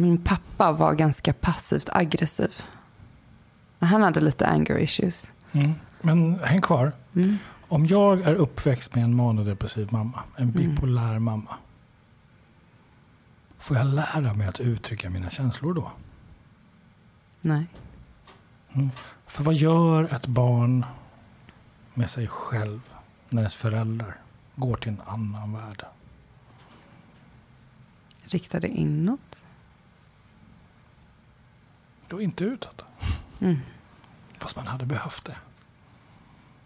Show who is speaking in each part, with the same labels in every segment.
Speaker 1: min pappa var ganska passivt aggressiv. Han hade lite anger issues.
Speaker 2: Mm. Men häng kvar.
Speaker 1: Mm.
Speaker 2: Om jag är uppväxt med en manodepressiv mamma, en bipolär mamma. Får jag lära mig att uttrycka mina känslor då?
Speaker 1: Nej.
Speaker 2: För vad gör ett barn med sig själv när dess föräldrar går till en annan värld?
Speaker 1: Rikta det inåt.
Speaker 2: Då inte utåt.
Speaker 1: Mm.
Speaker 2: Fast man hade behövt det.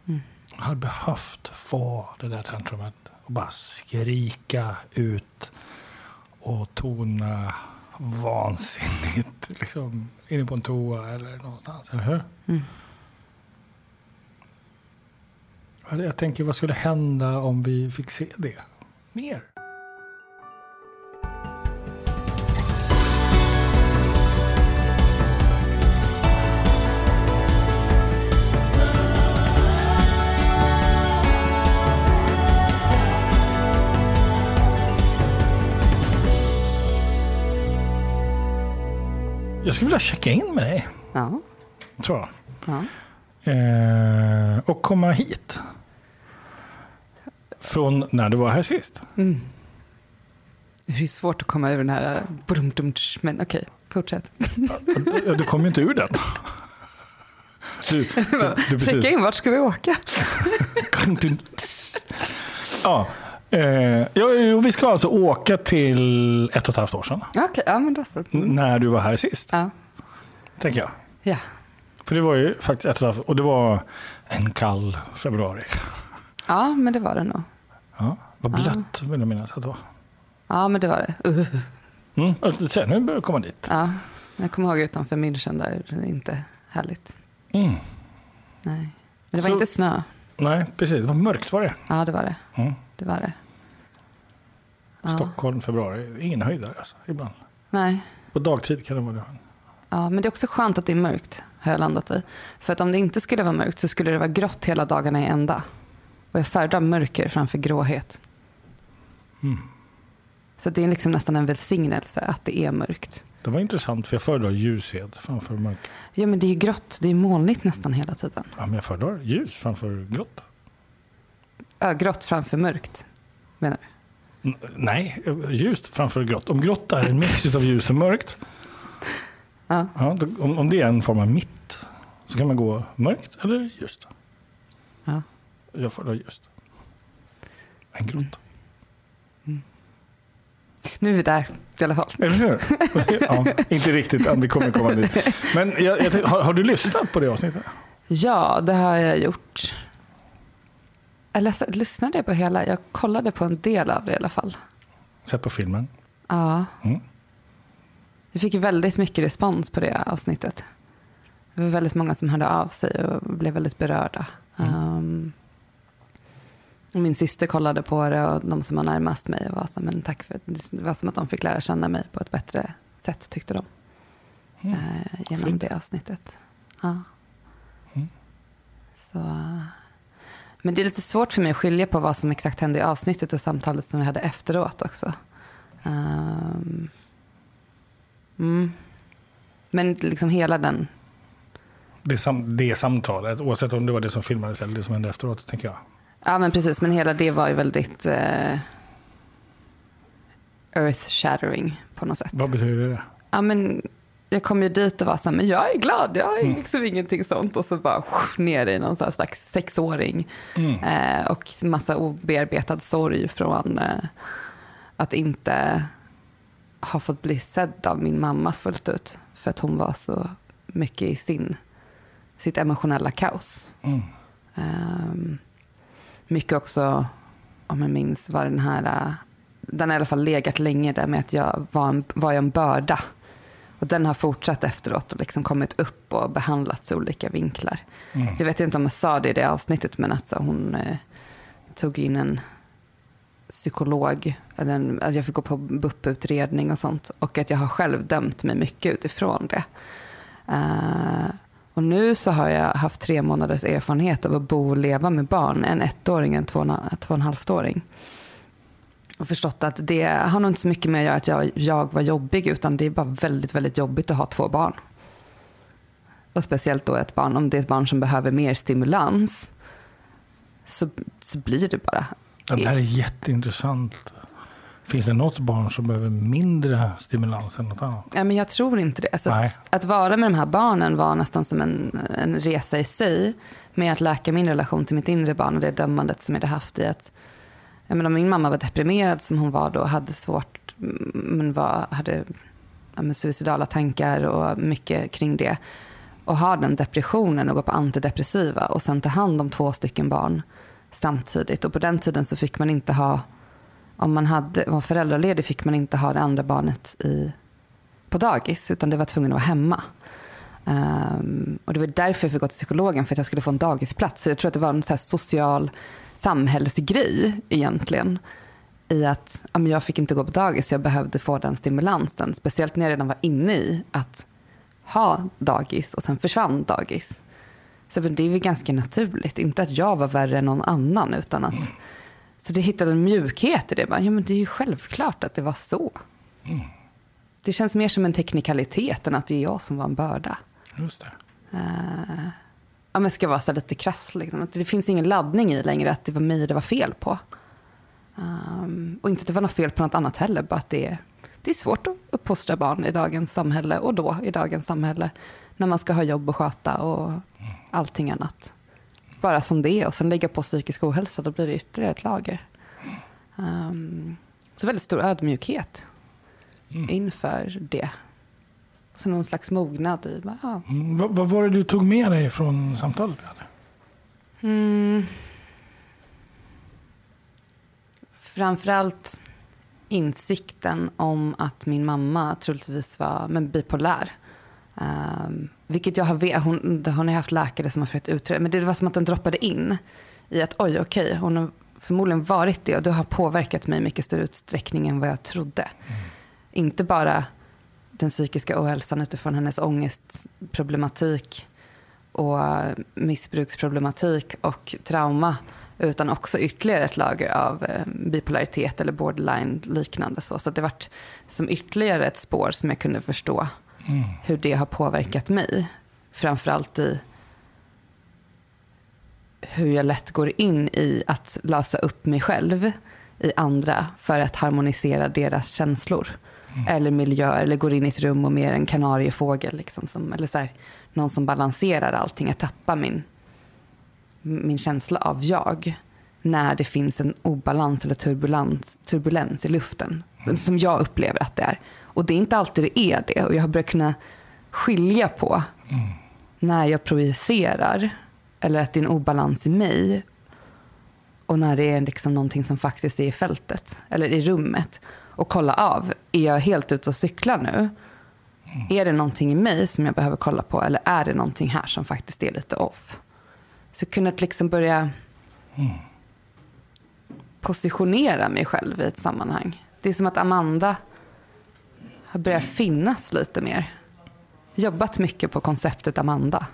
Speaker 1: Mm.
Speaker 2: Man hade behövt få det där tantrumet och bara skrika ut och tona vansinnigt liksom, inne på en toa eller någonstans. Eller hur?
Speaker 1: Mm.
Speaker 2: Jag- Jag tänker, vad skulle hända om vi fick se det mer? Jag skulle vilja checka in med dig,
Speaker 1: Ja.
Speaker 2: tror jag.
Speaker 1: ja.
Speaker 2: Eh, och komma hit. Från när du var här sist.
Speaker 1: Det är svårt att komma ur den här... brumdumtsch, Men okej, fortsätt.
Speaker 2: Ja, Du kom ju inte ur den. Du, du, du.
Speaker 1: Checka in, vart ska vi åka?
Speaker 2: Ja, eh, ja, jo, vi ska alltså åka till ett och ett halvt år sedan.
Speaker 1: Okej, ja men då så.
Speaker 2: När du var här sist,
Speaker 1: Ja.
Speaker 2: tänker jag.
Speaker 1: ja.
Speaker 2: För det var ju faktiskt ett och ett halvt och det var en kall februari.
Speaker 1: Ja, men det var det nog.
Speaker 2: Ja, vad blött vill jag minnas att det var.
Speaker 1: Ja, men det var det. Uh.
Speaker 2: Mm, alltså, se, nu börjar jag komma dit.
Speaker 1: Ja, jag kommer ihåg utanför München där, det är inte härligt.
Speaker 2: Mm.
Speaker 1: Nej. Men det var
Speaker 2: Så-
Speaker 1: inte snö.
Speaker 2: Nej, precis. Det var mörkt var det.
Speaker 1: Ja, det var det.
Speaker 2: Mm.
Speaker 1: Det var det. Ja.
Speaker 2: Stockholm, februari. Ingen höjdare alltså, ibland.
Speaker 1: Nej.
Speaker 2: På dagtid kan det vara det.
Speaker 1: Ja, men det är också skönt att det är mörkt, har jag landat i. För att om det inte skulle vara mörkt så skulle det vara grått hela dagarna i ända. Och jag föredrar mörker framför gråhet.
Speaker 2: Mm.
Speaker 1: Så det är liksom nästan en välsignelse att det är mörkt.
Speaker 2: Det var intressant för jag föredrar ljushet framför mörker.
Speaker 1: Ja, men det är ju grått. Det är molnigt nästan hela tiden.
Speaker 2: Ja, men jag föredrar ljus framför grått.
Speaker 1: Ja, grått framför mörkt, menar du?
Speaker 2: N- Nej, ljust framför grått. Om grått är en mix av ljust och mörkt,
Speaker 1: Ja.
Speaker 2: ja, då, om, om det är en form av mitt, så kan man gå mörkt eller ljust.
Speaker 1: Ja.
Speaker 2: Jag föredrar ljust. Än grått.
Speaker 1: Nu är vi där i alla fall.
Speaker 2: Eller hur? ja, inte riktigt än, vi kommer komma dit. Men jag, jag har, har du lyssnat på det avsnittet?
Speaker 1: Ja, det har jag gjort. Eller så lyssnade på hela. Jag kollade på en del av det i alla fall.
Speaker 2: Sett på filmen?
Speaker 1: Ja.
Speaker 2: Mm.
Speaker 1: Vi fick väldigt mycket respons på det avsnittet. Det var väldigt många som hörde av sig och blev väldigt berörda. Um, och min syster kollade på det och de som var närmast mig var så, men tack för det var som att de fick lära känna mig på ett bättre sätt tyckte de.
Speaker 2: Mm.
Speaker 1: Eh, genom
Speaker 2: Fint.
Speaker 1: det avsnittet. Ja.
Speaker 2: Mm.
Speaker 1: Så, men det är lite svårt för mig att skilja på vad som exakt hände i avsnittet och samtalet som vi hade efteråt också. Ehm, mm. Men liksom hela den,
Speaker 2: Det, sam, det samtalet, oavsett om det var det som filmades eller det som hände efteråt, tänker jag.
Speaker 1: Ja men precis, men hela det var ju väldigt eh, earth shattering på något sätt.
Speaker 2: Vad betyder det?
Speaker 1: Ja, men jag kom ju dit och var så här, men jag är glad, jag är liksom ingenting sånt. Och så bara ner i någon så slags sexåring.
Speaker 2: Mm.
Speaker 1: Eh, och massa obearbetad sorg från eh, att inte ha fått bli sedd av min mamma fullt ut. För att hon var så mycket i sin, sitt emotionella kaos.
Speaker 2: Mm.
Speaker 1: Ehm, mycket också, om jag minns, var den här... Den har i alla fall legat länge där med att jag var en, var jag en börda. Och den har fortsatt efteråt och liksom kommit upp och behandlats i olika vinklar.
Speaker 2: Mm.
Speaker 1: Jag vet inte om jag sa det i det avsnittet, men att så hon eh, tog in en psykolog. Eller en, att jag fick gå på BUP-utredning och sånt. Och att jag har själv dömt mig mycket utifrån det. Eh, och nu så har jag haft tre månaders erfarenhet av att bo och leva med barn. En ettåring och en två och en- två och en halvtåring. och förstått att det har nog inte så mycket med att göra att jag, jag var jobbig utan det är bara väldigt, väldigt jobbigt att ha två barn. Och speciellt då ett barn, om det är ett barn som behöver mer stimulans så, så blir det bara.
Speaker 2: Ja, det här är jätteintressant. Finns det något barn som behöver mindre stimulans än något annat?
Speaker 1: Ja, men jag tror inte det. Alltså
Speaker 2: Nej.
Speaker 1: att, att vara med de här barnen var nästan som en, en resa i sig med att läka min relation till mitt inre barn och det dömandet som jag hade haft i att jag menar, min mamma var deprimerad som hon var då och hade svårt, mm, men var, hade men suicidala tankar och mycket kring det. Och ha den depressionen och gå på antidepressiva och sen ta hand om två stycken barn samtidigt. Och på den tiden så fick man inte ha, om man hade, var föräldraledig fick man inte ha det andra barnet i, på dagis utan det var tvungen att vara hemma. Um, och det var därför jag fick gå till psykologen för att jag skulle få en dagisplats. Så jag tror att det var en så här social samhällsgrej egentligen. I att ja, men jag fick inte gå på dagis, jag behövde få den stimulansen. Speciellt när jag redan var inne i att ha dagis och sen försvann dagis. Så det är väl ganska naturligt. Inte att jag var värre än någon annan utan att så det hittade en mjukhet i det. Bara, Ja, men det är ju självklart att det var så. Det känns mer som en teknikalitet än att det är jag som var en börda.
Speaker 2: Just det.
Speaker 1: Eh, ja, men ska vara så lite krass. Liksom. Att det finns ingen laddning i längre att det var mig det var fel på. Um, och inte att det var något fel på något annat heller. Bara att det är, det är svårt att uppfostra barn i dagens samhälle och då i dagens samhälle. När man ska ha jobb och sköta och allting annat. Bara som det är. Och sen lägga på psykisk ohälsa, då blir det ytterligare ett lager. Um, så väldigt stor ödmjukhet inför det. Så någon slags mognad i, ja,
Speaker 2: Mm, vad, vad var det du tog med dig från samtalet?
Speaker 1: Mm. Framförallt insikten om att min mamma troligtvis var men, bipolär. Um, vilket jag har vet, hon, hon har haft läkare som har försökt utreda. Men det var som att den droppade in i att oj, okej, hon har förmodligen varit det och det har påverkat mig i mycket större utsträckning än vad jag trodde. Inte bara den psykiska ohälsan utifrån hennes ångestproblematik och missbruksproblematik och trauma utan också ytterligare ett lager av eh, bipolaritet eller borderline liknande. Så, så det varit som ytterligare ett spår som jag kunde förstå hur det har påverkat mig. Framförallt i hur jag lätt går in i att lösa upp mig själv i andra för att harmonisera deras känslor. Eller miljö, eller går in i ett rum och mer en kanariefågel. Liksom, som, eller så här, någon som balanserar allting. Jag tappar min, min känsla av jag när det finns en obalans eller turbulens, turbulens i luften. Som, som jag upplever att det är. Och det är inte alltid det är det. Och jag har börjat kunna skilja på när jag projicerar eller att det är en obalans i mig och när det är liksom någonting som faktiskt är i fältet eller i rummet. Och kolla av, är jag helt ute och cyklar nu? Är det någonting i mig som jag behöver kolla på eller är det någonting här som faktiskt är lite off? Så kunna liksom börja positionera mig själv i ett sammanhang. Det är som att Amanda har börjat finnas lite mer. Jobbat mycket på konceptet Amanda.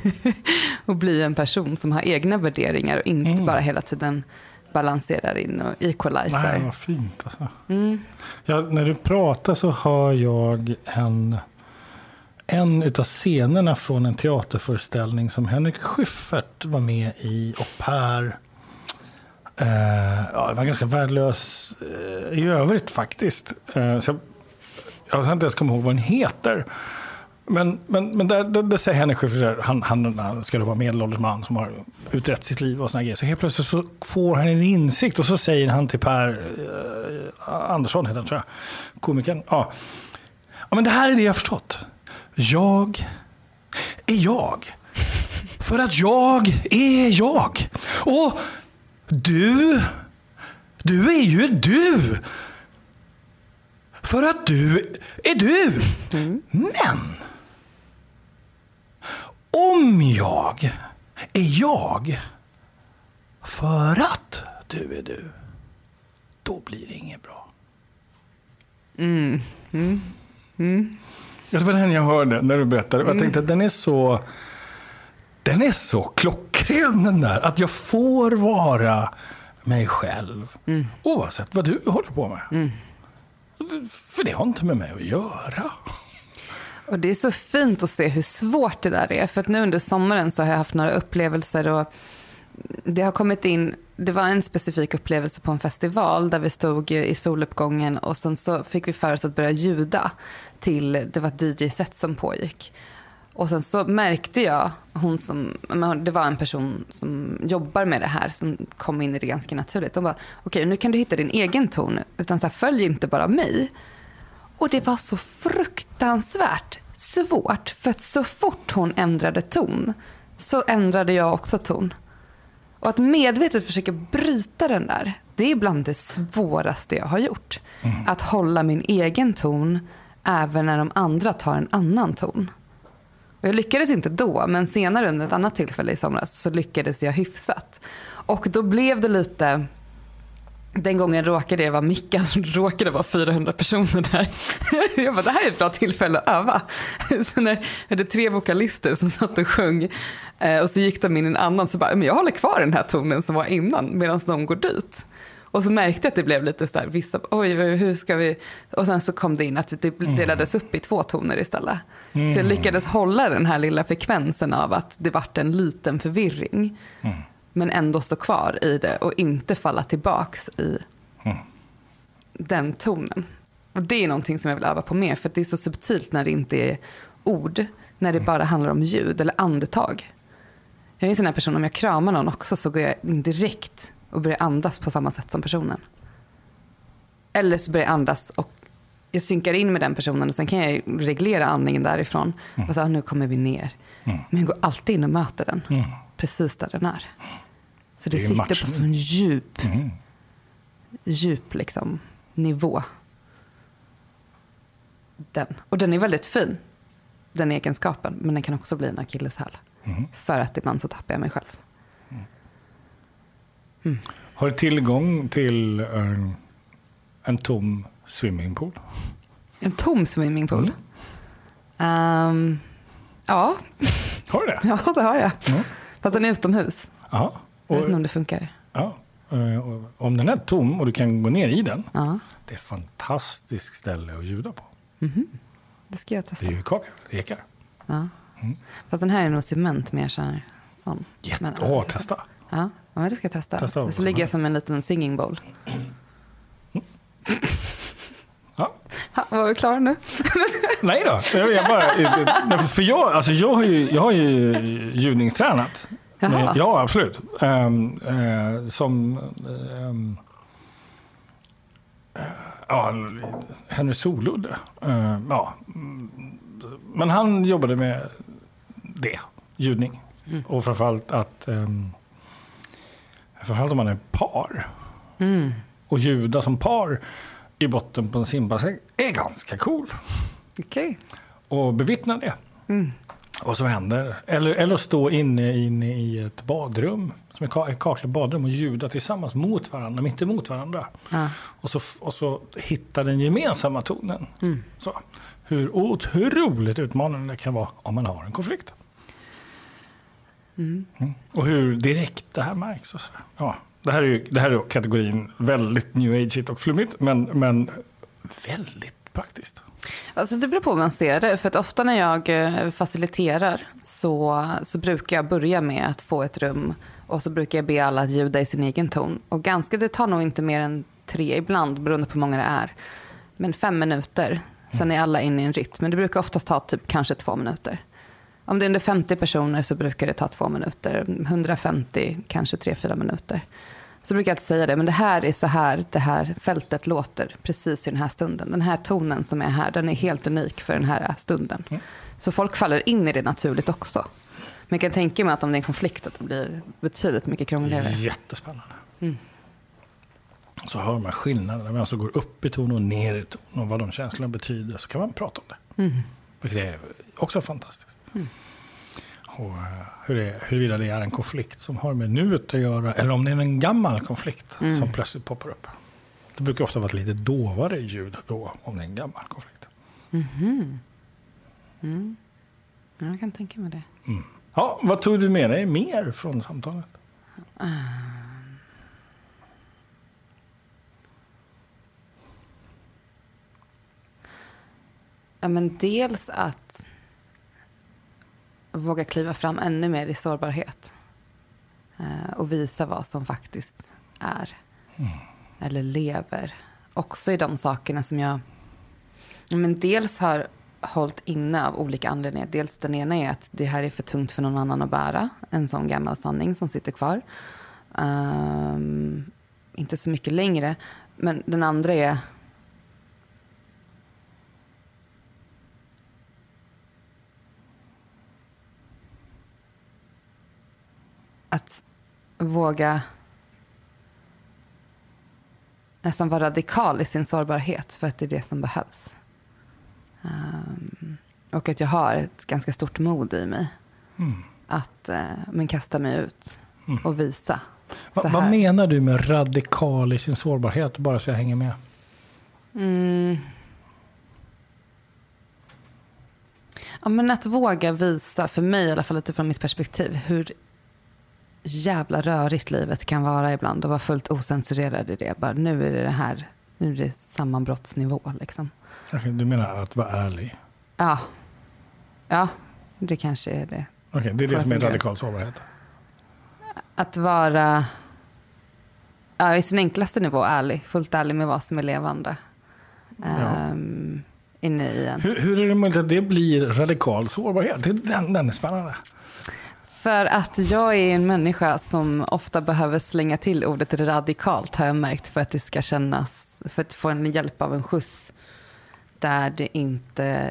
Speaker 1: och bli en person som har egna värderingar och inte
Speaker 2: Mm.
Speaker 1: bara hela tiden balanserar in och equalizer.
Speaker 2: Nej, vad fint alltså.
Speaker 1: Mm.
Speaker 2: Ja, när du pratar så hör jag en, en utav scenerna från en teaterföreställning som Henrik Schyffert var med i och Per Uh, ja, det var ganska värdelös uh, i övrigt faktiskt. Uh, så jag, jag kan inte ens komma ihåg vad den heter. Men, men, men där, där, där säger Henrik Schyffert, han, han, han ska då vara medelålders man som har utrett sitt liv och såna grejer. Så helt plötsligt så får han en insikt och så säger han till Per Andersson, heter han tror jag, komikern. Ja. ja, men det här är det jag har förstått. Jag är jag. För att jag är jag. Och du, du är ju du. För att du är du. Men om jag är jag för att du är du, då blir det inget bra. Ja, det var den jag hörde när du berättade. Jag tänkte att den är så, den är så klockren den där. Att jag får vara mig själv. Oavsett vad du håller på med. För det har inte med mig att göra.
Speaker 1: Och det är så fint att se hur svårt det där är. För att nu under sommaren så har jag haft några upplevelser och det har kommit in, det var en specifik upplevelse på en festival där vi stod i soluppgången och sen så fick vi för oss att börja ljuda till, det var ett DJ-set som pågick. Och sen så märkte jag, hon som, det var en person som jobbar med det här som kom in i det ganska naturligt. De bara, okej nu kan du hitta din egen ton, utan så här, följ inte bara mig. Och det var så fruktansvärt svårt, för att så fort hon ändrade ton så ändrade jag också ton. Och att medvetet försöka bryta den där, det är bland det svåraste jag har gjort. Mm. Att hålla min egen ton även när de andra tar en annan ton. Och jag lyckades inte då, men senare under ett annat tillfälle i somras så lyckades jag hyfsat. Och då blev det lite den gången råkade jag vara mickad, alltså, råkade vara 400 personer där. Jag bara, det här är ett bra tillfälle att öva. Så när jag hade tre vokalister som satt och sjöng eh, och så gick de in i en annan så bara, men jag håller kvar den här tonen som var innan medan de går dit. Och så märkte jag att det blev lite så där, vissa, oj hur ska vi, och sen så kom det in att det mm. delades upp i två toner istället. Mm. Så jag mm. lyckades hålla den här lilla frekvensen av att det vart en liten förvirring. Mm. Men ändå stå kvar i det och inte falla tillbaks i mm. den tonen. Och det är någonting som jag vill öva på mer för det är så subtilt när det inte är ord. När det mm. bara handlar om ljud eller andetag. Jag är en sån här person, om jag kramar någon också så går jag direkt och börjar andas på samma sätt som personen. Eller så börjar jag andas och jag synkar in med den personen och sen kan jag reglera andningen därifrån. Mm. Och så, nu kommer vi ner. Mm. Men jag går alltid in och möter den. Mm precis där den är. Så det, det sitter matchning. på sån djup, mm. djup liksom, nivå. Den. Och den är väldigt fin, den egenskapen. Men den kan också bli en akilleshäl. Mm. För att ibland så tappar jag mig själv. Mm.
Speaker 2: mm. Har du tillgång till en, en tom swimmingpool?
Speaker 1: En tom swimmingpool? Um, ja.
Speaker 2: Har du det?
Speaker 1: Ja, det har jag. Mm. Fast den är utomhus.
Speaker 2: Ja.
Speaker 1: Och, jag vet inte om det funkar.
Speaker 2: Ja. Eh, och om den är tom och du kan gå ner i den. Ja. Det är ett fantastiskt ställe att ljuda på.
Speaker 1: Mm. Det ska jag testa.
Speaker 2: Det är ju kakor, ekar.
Speaker 1: Ja. Mm. Fast den här är nog cement mer så här, sån.
Speaker 2: Jätte, men, åh, testa.
Speaker 1: Ja, ja, det ska jag testa. testa så ligger jag som en liten singing bowl. Mm. Ja. Ha, var vi klara nu?
Speaker 2: Nej då. Jag bara, för jag, alltså jag, har ju, jag har ju ljudningstränat. Jaha. Ja, absolut. Um, uh, som... Um, uh, ja, Henry Soludde. Uh, ja. Men han jobbade med det, ljudning. Mm. Och framförallt att... Um, framförallt om man är par. Mm. Och ljuda som par i botten på en simbassäng är ganska cool.
Speaker 1: Okay.
Speaker 2: Och bevittna det. Mm. Vad som händer. Eller, eller stå inne, inne i ett badrum, som ett kaklat badrum och ljuda tillsammans mot varandra, men inte mot varandra. Ja. Och, så, och så hitta den gemensamma tonen. Mm. Så. Hur otroligt utmanande det kan vara om man har en konflikt. Mm. Mm. Och hur direkt det här märks. Och så. Ja, det här är, ju, det här är kategorin väldigt new age och flummigt, men, men väldigt praktiskt.
Speaker 1: Alltså det beror på hur man ser det. För att ofta när jag eh, faciliterar så, så brukar jag börja med att få ett rum och så brukar jag be alla att ljuda i sin egen ton. Och ganska, det tar nog inte mer än tre ibland, beroende på hur många det är. Men fem minuter, sen är alla inne i en rytm. Men det brukar oftast ta typ kanske två minuter. Om det är under 50 personer så brukar det ta två minuter. 150 kanske tre, fyra minuter. Så brukar jag alltid säga det, men det här är så här det här fältet låter precis i den här stunden. Den här tonen som är här, den är helt unik för den här stunden. Mm. Så folk faller in i det naturligt också. Men jag kan tänka mig att om det är en konflikt att det blir betydligt mycket krångligare.
Speaker 2: Jättespännande. Mm. Så hör man skillnaderna, vem som går upp i ton och ner i ton och vad de känslorna betyder. Så kan man prata om det. Mm. Vilket är också fantastiskt. Och eh, hur det, huruvida det är en konflikt som har med nuet att göra eller om det är en gammal konflikt mm. som plötsligt poppar upp. Det brukar ofta vara ett lite dovare ljud då om det är en gammal konflikt. Mhm.
Speaker 1: Mm mm. Jag kan tänka mig det.
Speaker 2: Mm. Ja, vad tog du med dig mer från samtalet? Uh...
Speaker 1: Ja, men dels att våga kliva fram ännu mer i sårbarhet. Eh, och visa vad som faktiskt är. Eller lever. Också i de sakerna som jag ja, men dels har hållit inne av olika anledningar. Dels den ena är att det här är för tungt för någon annan att bära. En sån gammal sanning som sitter kvar. Ehm, inte så mycket längre. Men den andra är att våga nästan vara radikal i sin sårbarhet för att det är det som behövs. Um, och att jag har ett ganska stort mod i mig.
Speaker 2: Mm.
Speaker 1: Att uh, men kasta mig ut och visa.
Speaker 2: Va, vad menar du med radikal i sin sårbarhet? Bara så jag hänger med.
Speaker 1: Mm. Ja, men att våga visa, för mig i alla fall utifrån mitt perspektiv, hur jävla rörigt livet kan vara ibland och vara fullt osensurerad i det. Bara, nu är det det här, nu är det sammanbrottsnivå liksom.
Speaker 2: Du menar att vara ärlig?
Speaker 1: Ja, ja det kanske är det.
Speaker 2: Okej, det är det som är radikal sårbarhet?
Speaker 1: Att vara ja, i sin enklaste nivå ärlig, fullt ärlig med vad som är levande. Ehm, inne i en.
Speaker 2: Hur, hur är det möjligt att det blir radikal sårbarhet? Det- Den, den är spännande.
Speaker 1: För att jag är en människa som ofta behöver slänga till ordet radikalt har jag märkt för att det ska kännas, för att få en hjälp av en skjuts där det inte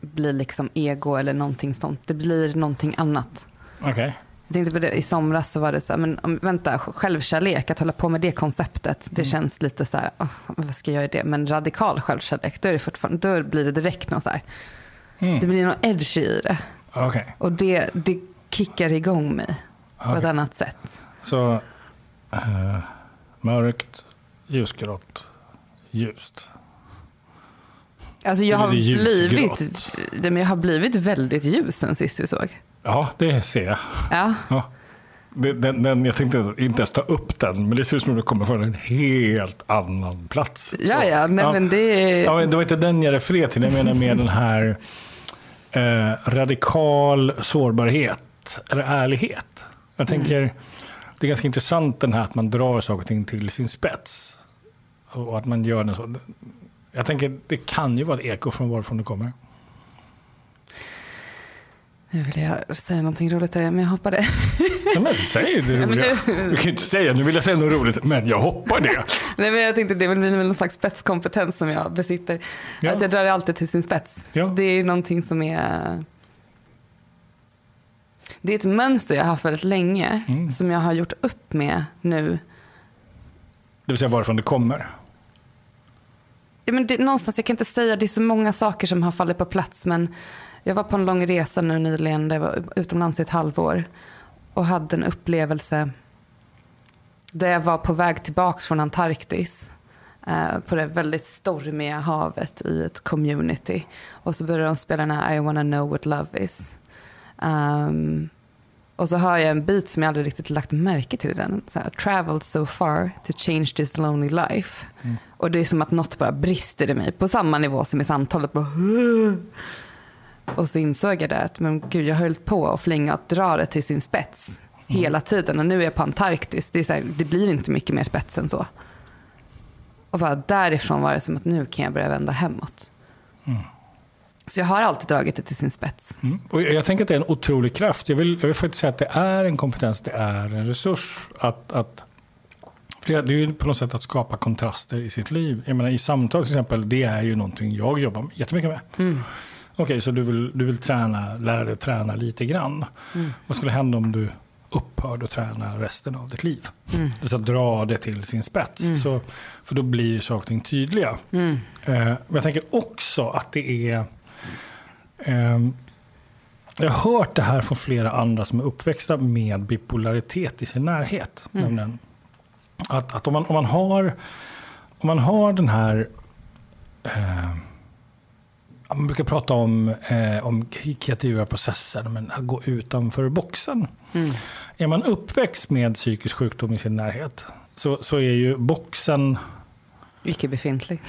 Speaker 1: blir liksom ego eller någonting sånt. Det blir någonting annat.
Speaker 2: Okej.
Speaker 1: Jag tänkte på det, I somras så var det så här, men vänta, självkärlek, att hålla på med det konceptet, det känns lite så här, "Åh, vad ska jag göra det? Men radikal självkärlek, då, är det fortfarande, då blir det direkt något så här,
Speaker 2: Mm.
Speaker 1: det blir något edgy i det.
Speaker 2: Okej.
Speaker 1: Och det, det kickar igång mig på ett annat sätt.
Speaker 2: Så eh, mörkt, ljusgrått, ljust.
Speaker 1: Alltså jag har, blivit, men jag har blivit väldigt ljus sen sist vi såg.
Speaker 2: Ja, det ser jag.
Speaker 1: Ja,
Speaker 2: Ja. Den, den, jag tänkte inte ens ta upp den, men det ser ut som att det kommer från en helt annan plats.
Speaker 1: ja, ja, nej, men det.
Speaker 2: Ja, det var inte den jag refererade till. Jag menar mer den här eh, radikal sårbarhet eller ärlighet. Jag tänker, det är ganska intressant den här att man drar saker och ting till sin spets. Och att man gör den så. Jag tänker, det kan ju vara ett eko från varifrån det kommer.
Speaker 1: Nu vill jag säga någonting roligt där, men jag hoppade.
Speaker 2: Ja, men säg det roliga.
Speaker 1: det-
Speaker 2: Du kan ju inte säga, nu vill jag säga något roligt, men jag hoppar det.
Speaker 1: Nej, men jag tänkte det blir väl någon slags spetskompetens som jag besitter.
Speaker 2: Ja.
Speaker 1: Att jag drar det alltid till sin spets.
Speaker 2: Ja.
Speaker 1: Det är någonting som är... Det är ett mönster jag har haft väldigt länge,
Speaker 2: Mm.
Speaker 1: som jag har gjort upp med nu.
Speaker 2: Det vill säga varifrån det kommer.
Speaker 1: Ja, men det, någonstans, jag kan inte säga, det är så många saker som har fallit på plats. Men jag var på en lång resa nu nyligen, där jag var utomlands i ett halvår. Och hade en upplevelse där jag var på väg tillbaks från Antarktis. eh, på det väldigt stormiga havet i ett community. Och så började de spela den här I wanna know what love is. Ehm, och så hör jag en bit som jag aldrig riktigt lagt märke till i den. Så här, Traveled so far to change this lonely life. Och det är som att något bara brister i mig på samma nivå som i samtalet. Bara, och så insåg jag det att men gud, jag höll på att flänga och dra det till sin spets hela tiden. Och nu är jag på Antarktis. Det, här, det blir inte mycket mer spets än så. Och bara därifrån var det som att nu kan jag börja vända hemåt. Så jag har alltid dragit det till sin spets.
Speaker 2: Mm. Och jag tänker att det är en otrolig kraft. Jag vill, jag vill faktiskt säga att det är en kompetens, det är en resurs. Att, att, det är ju på något sätt att skapa kontraster i sitt liv. Jag menar, I samtal till exempel, det är ju någonting jag jobbar jättemycket med. Okej, så du vill, du vill träna, lära dig att träna lite grann. Vad skulle hända om du upphörde att träna resten av ditt liv? Det vill säga dra det till sin spets. Så, för då blir saker och ting tydliga. Eh, men jag tänker också att det är jag har hört det här från flera andra som är uppväxta med bipolaritet i sin närhet. Nämligen att, att om, man, om, man har, om man har den här... Eh, man brukar prata om, eh, om kreativa processer, men att gå utanför boxen. Är man uppväxt med psykisk sjukdom i sin närhet så, så är ju boxen
Speaker 1: Icke befintlig.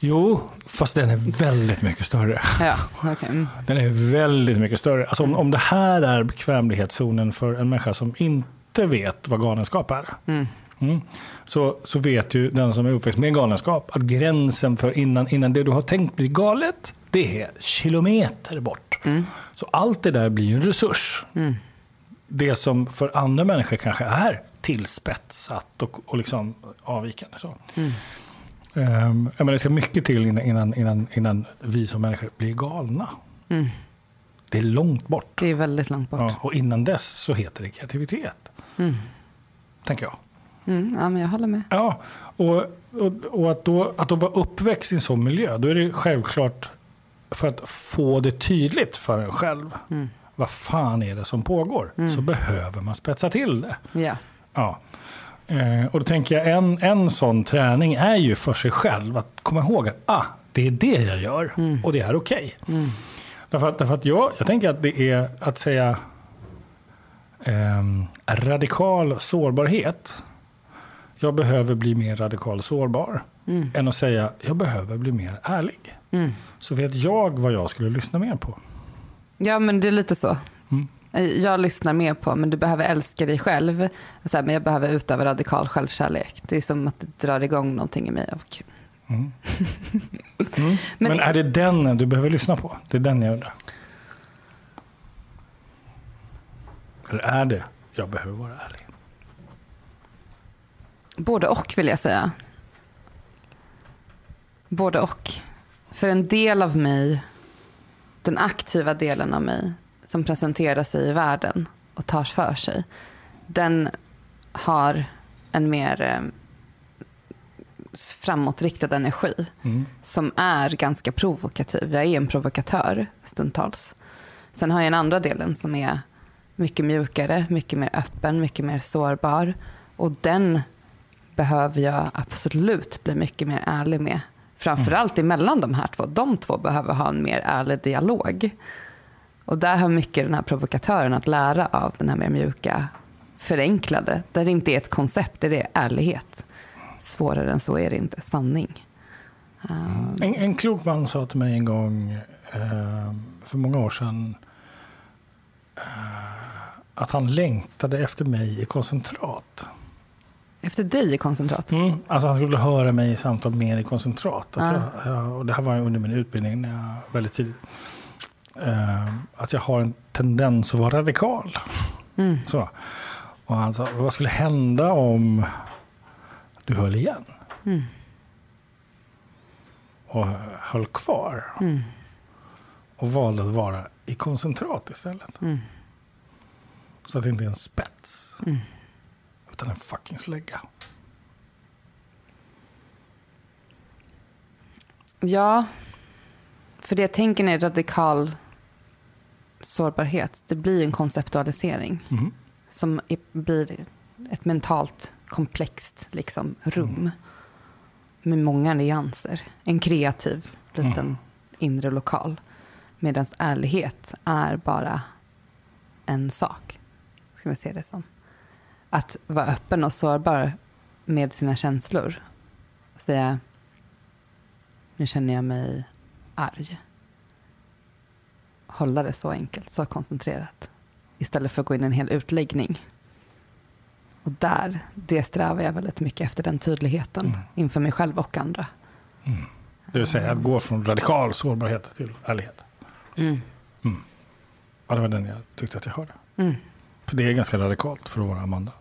Speaker 2: Jo, fast den är väldigt mycket större.
Speaker 1: Ja, okej. Mm.
Speaker 2: Den är väldigt mycket större. Alltså om, om det här är bekvämlighetszonen för en människa som inte vet vad galenskap är.
Speaker 1: Mm.
Speaker 2: Mm. Så, så vet ju den som är uppväxt med galenskap att gränsen för innan, innan det du har tänkt blir galet, det är kilometer bort.
Speaker 1: Mm.
Speaker 2: Så allt det där blir ju en resurs.
Speaker 1: Mm.
Speaker 2: Det som för andra människor kanske är tillspetsat och, och liksom avvikande. Så. Um, jag menar, det ska mycket till innan, innan, innan, innan vi som människor blir galna.
Speaker 1: Mm.
Speaker 2: Det är långt bort.
Speaker 1: Det är väldigt långt bort.
Speaker 2: Ja, och innan dess så heter det kreativitet.
Speaker 1: Mm.
Speaker 2: Tänker jag.
Speaker 1: Mm, ja, men jag håller med.
Speaker 2: Ja, och, och, och att, då, att då vara uppväxt i en sån miljö, då är det självklart för att få det tydligt för en själv.
Speaker 1: Mm.
Speaker 2: Vad fan är det som pågår?
Speaker 1: Mm.
Speaker 2: Så behöver man spetsa till det.
Speaker 1: Ja.
Speaker 2: Ja. Eh, och då tänker jag en, en sån träning är ju för sig själv att komma ihåg att ah, det är det jag gör
Speaker 1: Mm.
Speaker 2: och det är okej.
Speaker 1: Mm.
Speaker 2: Därför att, därför att jag, jag tänker att det är att säga ehm, radikal sårbarhet. Jag behöver bli mer radikal sårbar.
Speaker 1: Mm.
Speaker 2: Än att säga jag behöver bli mer ärlig.
Speaker 1: Mm.
Speaker 2: Så vet jag vad jag skulle lyssna mer på.
Speaker 1: Ja, men det är lite så.
Speaker 2: Mm.
Speaker 1: Jag lyssnar mer på, men du behöver älska dig själv. Så här, men jag behöver utöva radikal självkärlek. Det är som att det drar igång någonting i mig. Och,
Speaker 2: Mm. Mm. Men,
Speaker 1: Men-
Speaker 2: är det den du behöver lyssna på? Det är den jag undrar. Eller är det jag behöver vara ärlig?
Speaker 1: Både och vill jag säga. Både och. För en del av mig, den aktiva delen av mig som presenterar sig i världen och tar för sig. Den har en mer eh, framåtriktad energi
Speaker 2: Mm.
Speaker 1: som är ganska provokativ. Jag är en provokatör stundtals. Sen har jag en andra delen som är mycket mjukare, mycket mer öppen, mycket mer sårbar. Och den behöver jag absolut bli mycket mer ärlig med. Framförallt emellan de här två. De två behöver ha en mer ärlig dialog. Och där har mycket den här provokatören att lära av den här mer mjuka, förenklade. Där det inte är ett koncept, där det är ärlighet. Svårare än så är det inte. Sanning. Um,
Speaker 2: En, en klok man sa till mig en gång eh, för många år sedan eh, att han längtade efter mig i koncentrat.
Speaker 1: efter dig i koncentrat.
Speaker 2: Mm. Alltså han skulle höra mig i samtal mer i koncentrat. Att
Speaker 1: Ah.
Speaker 2: jag, och det här var under min utbildning när jag, väldigt tidigt. Eh, att jag har en tendens att vara radikal.
Speaker 1: Mm.
Speaker 2: Så. Och han sa, vad skulle hända om du höll igen?
Speaker 1: Mm.
Speaker 2: Och höll kvar.
Speaker 1: Mm.
Speaker 2: Och valde att vara i koncentrat istället.
Speaker 1: Mm.
Speaker 2: Så att det inte är en spets.
Speaker 1: Mm.
Speaker 2: Utan en fucking slägga.
Speaker 1: Ja, för det jag tänker är radikal sårbarhet. Det blir en konceptualisering
Speaker 2: Mhm.
Speaker 1: som är, blir ett mentalt komplext liksom, rum med många nyanser. En kreativ liten
Speaker 2: Mm.
Speaker 1: inre lokal. Medan ärlighet är bara en sak. Ska vi se det som. Att vara öppen och sårbar med sina känslor. Säga, nu känner jag mig arg. Hålla det så enkelt, så koncentrerat. Istället för att gå in i en hel utläggning. Och där, det strävar jag väldigt mycket efter, den tydligheten
Speaker 2: Mm.
Speaker 1: inför mig själv och andra.
Speaker 2: Det vill säga att gå från radikal sårbarhet till ärlighet.
Speaker 1: Mm.
Speaker 2: Ja, det var den jag tyckte att jag hörde.
Speaker 1: Mm.
Speaker 2: För det är ganska radikalt för att vara Amanda.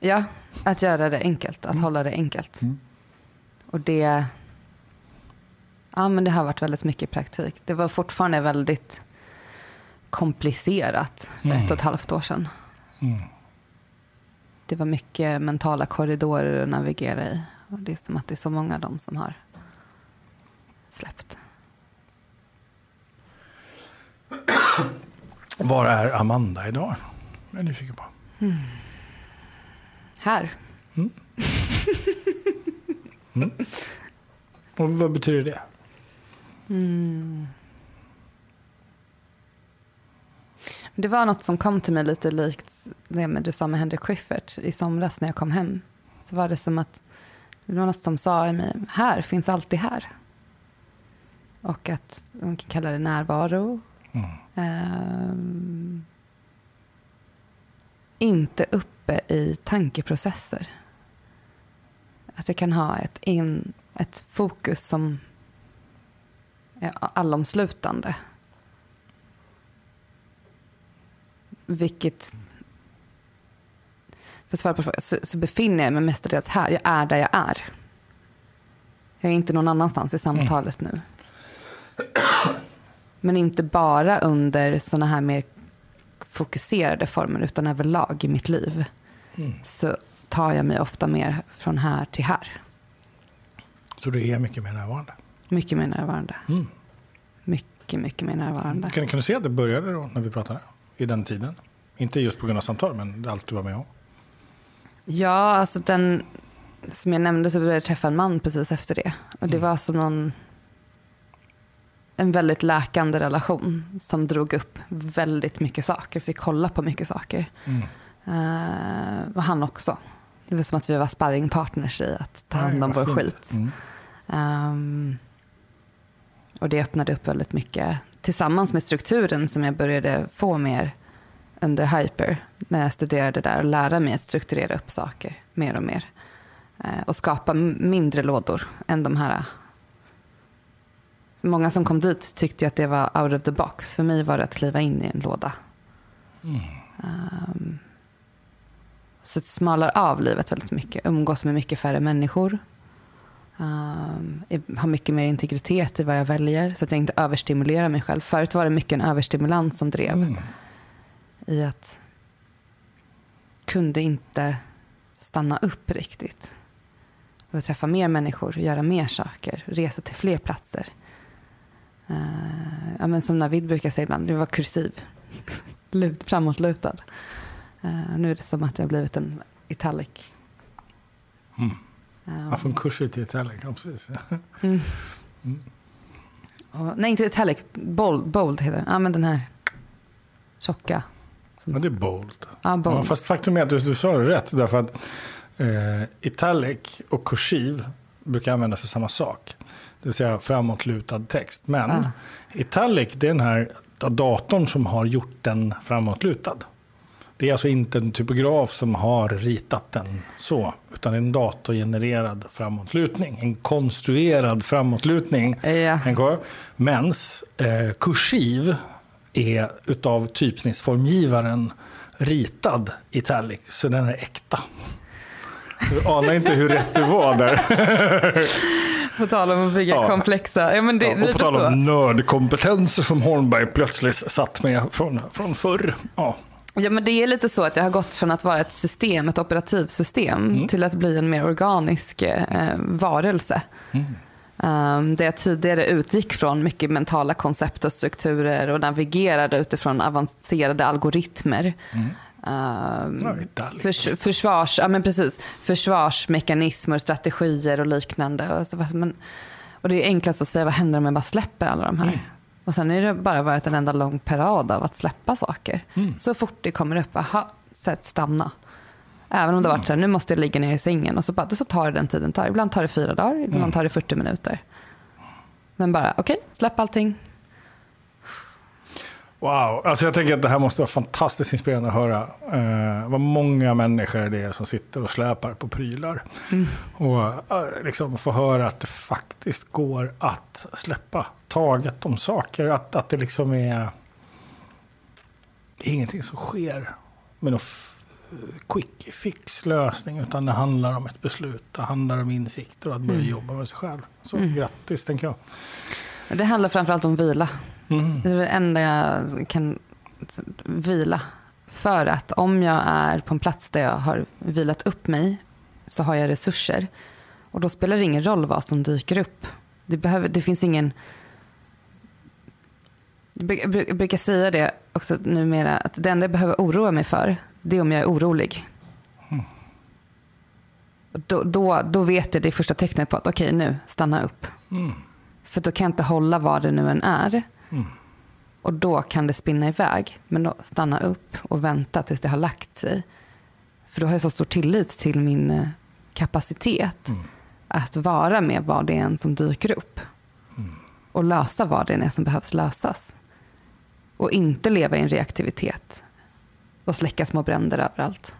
Speaker 1: Ja, att göra det enkelt, att hålla det enkelt.
Speaker 2: Mm.
Speaker 1: Och det, ja, men det har varit väldigt mycket praktik. Det var fortfarande väldigt komplicerat för
Speaker 2: Mm.
Speaker 1: ett och ett halvt år sedan.
Speaker 2: Mm.
Speaker 1: Det var mycket mentala korridorer att navigera i. Och det är som att det är så många av dem som har släppt.
Speaker 2: Var är Amanda idag? Jag är nyfiken på.
Speaker 1: Här.
Speaker 2: Och vad betyder det?
Speaker 1: Mm. Det var något som kom till mig lite likt det med du sa med Henrik Schyffert i somras när jag kom hem. Så var det som att Det var något som sa i mig, här finns alltid här. Och att man kan kalla det närvaro.
Speaker 2: Mm.
Speaker 1: Um, inte uppe i tankeprocesser. Att jag kan ha ett, in, ett fokus som allomslutande. Vilket... För att svara på frågan så, så befinner jag mig mestadels här. Jag är där jag är. Jag är inte någon annanstans i samtalet nu. Men inte bara under såna här mer fokuserade former utan överlag i mitt liv. Så tar jag mig ofta mer från här till här.
Speaker 2: Så du är mycket mer närvarande.
Speaker 1: Mycket mer närvarande.
Speaker 2: Mm.
Speaker 1: Mycket, mycket mer närvarande.
Speaker 2: Kan, kan du se att det började då när vi pratade? I den tiden? Inte just på grund av samtal, men allt du var med om.
Speaker 1: Ja, alltså den, som jag nämnde så började jag träffa en man precis efter det. Och det var som någon, en väldigt läkande relation som drog upp väldigt mycket saker. Fick kolla på mycket saker.
Speaker 2: Mm.
Speaker 1: Eh, och han också. Det var som att vi var sparringpartners i att ta hand om vår skit.
Speaker 2: Mm.
Speaker 1: Ehm, och det öppnade upp väldigt mycket. Tillsammans med strukturen som jag började få mer under Hyper. När jag studerade där och lärde mig att strukturera upp saker mer och mer. Eh, och skapa mindre lådor än de här. Många som kom dit tyckte att det var out of the box. För mig var det att kliva in i en låda.
Speaker 2: Mm.
Speaker 1: Ehm, så det smalar av livet väldigt mycket. Umgås med mycket färre människor. Um, har mycket mer integritet i vad jag väljer. Så att jag inte överstimulerar mig själv. Förut var det mycket en överstimulans som drev.
Speaker 2: Mm.
Speaker 1: I att kunde inte stanna upp riktigt. Och träffa mer människor, göra mer saker, resa till fler platser. Eh, ja, men som Navid brukar säga ibland, det var kursiv. Lut, framåtlutad. Eh, nu är det som att jag har blivit en italic.
Speaker 2: Mm. Ja, från kurser till italic, ja, precis.
Speaker 1: mm.
Speaker 2: Mm.
Speaker 1: Och, nej, inte italic. Bold, bold heter den. Ja, men den här tjocka. Som,
Speaker 2: Men det är bold.
Speaker 1: ja, bold.
Speaker 2: Ja, fast faktum är att du, du sa det rätt. Därför att eh, italic och kursiv brukar användas för samma sak. Det vill säga framåtlutad text. Men
Speaker 1: Ah.
Speaker 2: italic det är den här datorn som har gjort den framåtlutad. Det är alltså inte en typograf som har ritat den så. Utan en datorgenererad framåtlutning. En konstruerad framåtlutning.
Speaker 1: Ja.
Speaker 2: Mens eh, kursiv är utav typsnittsformgivaren ritad italic, så den är äkta. Du anar inte hur rätt du var där.
Speaker 1: På tal om att bygga
Speaker 2: Ja.
Speaker 1: komplexa. Ja, men det,
Speaker 2: Ja, och på tal
Speaker 1: så.
Speaker 2: om nördkompetenser som Holmberg plötsligt satt med från, från förr. Ja.
Speaker 1: Ja, men det är lite så att jag har gått från att vara ett system, ett operativsystem,
Speaker 2: Mm.
Speaker 1: till att bli en mer organisk eh, varelse.
Speaker 2: Mm.
Speaker 1: Um, där jag tidigare utgick från mycket mentala koncept och strukturer och navigerade utifrån avancerade algoritmer.
Speaker 2: Mm.
Speaker 1: Um, förs, försvars, ja, men precis, försvarsmekanismer, strategier och liknande. Och, så, men, och det är enklast att säga vad händer om jag bara släpper alla de här. Och sen är det bara varit en enda lång parad av att släppa saker.
Speaker 2: Mm.
Speaker 1: Så fort det kommer upp, aha, sätt stanna. Även om det varit så här, nu måste jag ligga ner i sängen. Och så, bara, så tar det den tiden tar. Ibland tar det fyra dagar, ibland
Speaker 2: Mm.
Speaker 1: tar det 40 minuter. Men bara, okej, släpp allting.
Speaker 2: Wow, alltså jag tänker att det här måste vara fantastiskt inspirerande att höra eh, vad många människor det är som sitter och släpar på prylar. Och eh, liksom få höra att det faktiskt går att släppa taget om saker. Att, att det liksom är ingenting som sker med någon f- quick fix lösning. Utan det handlar om ett beslut, det handlar om insikter och att börja
Speaker 1: Mm.
Speaker 2: jobba med sig själv. Så
Speaker 1: Mm.
Speaker 2: grattis tänker jag.
Speaker 1: Det handlar framförallt om vila.
Speaker 2: Mm.
Speaker 1: Det är det enda jag kan vila. För att om jag är på en plats där jag har vilat upp mig så har jag resurser. Och då spelar det ingen roll vad som dyker upp. Det, behöver, det finns ingen... Jag bruk- jag bruk- jag brukar säga det också numera, att det enda jag behöver oroa mig för, det är om jag är orolig.
Speaker 2: Mm.
Speaker 1: Då, då, då vet jag det första tecknet på att okej nu, stanna upp.
Speaker 2: Mm.
Speaker 1: För då kan jag inte hålla vad det nu än är.
Speaker 2: Mm.
Speaker 1: Och då kan det spinna iväg. Men då stanna upp och vänta tills det har lagt sig. För då har jag så stor tillit till min eh, kapacitet.
Speaker 2: Mm.
Speaker 1: att vara med vad det är än som dyker upp. Och lösa vad det än är som behövs lösas. Och inte leva i en reaktivitet. Och släcka små bränder överallt.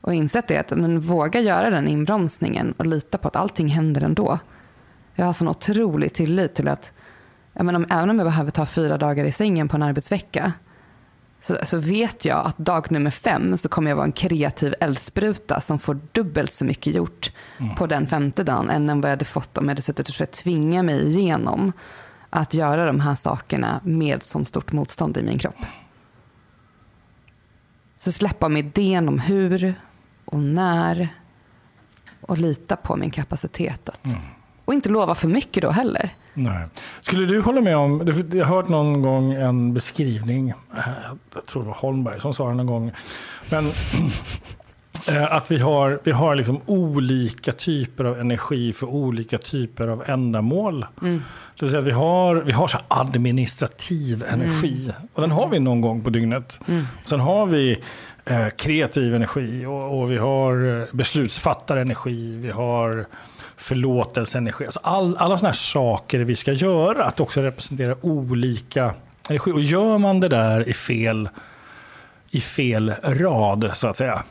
Speaker 1: Och insett det, att men våga göra den inbromsningen och lita på att allting händer ändå. Jag har sån otrolig tillit till att jag menar, även om jag behöver ta fyra dagar i sängen på en arbetsvecka så, så vet jag att dag nummer fem så kommer jag vara en kreativ eldspruta som får dubbelt så mycket gjort på den femte dagen än vad jag hade fått om jag hade suttit och försökt tvinga mig igenom att göra de här sakerna med sånt stort motstånd i min kropp. Så släppa med idén om hur och när och lita på min kapacitet. Att, Och inte lova för mycket då heller.
Speaker 2: Nej. Skulle du hålla med om, jag har hört någon gång en beskrivning, eh, jag tror det var Holmberg som sa det någon gång, men eh, att vi har, vi har liksom olika typer av energi för olika typer av ändamål.
Speaker 1: Mm.
Speaker 2: Det vill säga att vi har, vi har så administrativ energi och den har vi någon gång på dygnet. Sen har vi eh, kreativ energi och, och vi har beslutsfattarenergi, vi har förlåtelseenergi. Alltså all, alla sådana här saker vi ska göra, att också representera olika energi. Och gör man det där i fel, i fel rad, så att säga,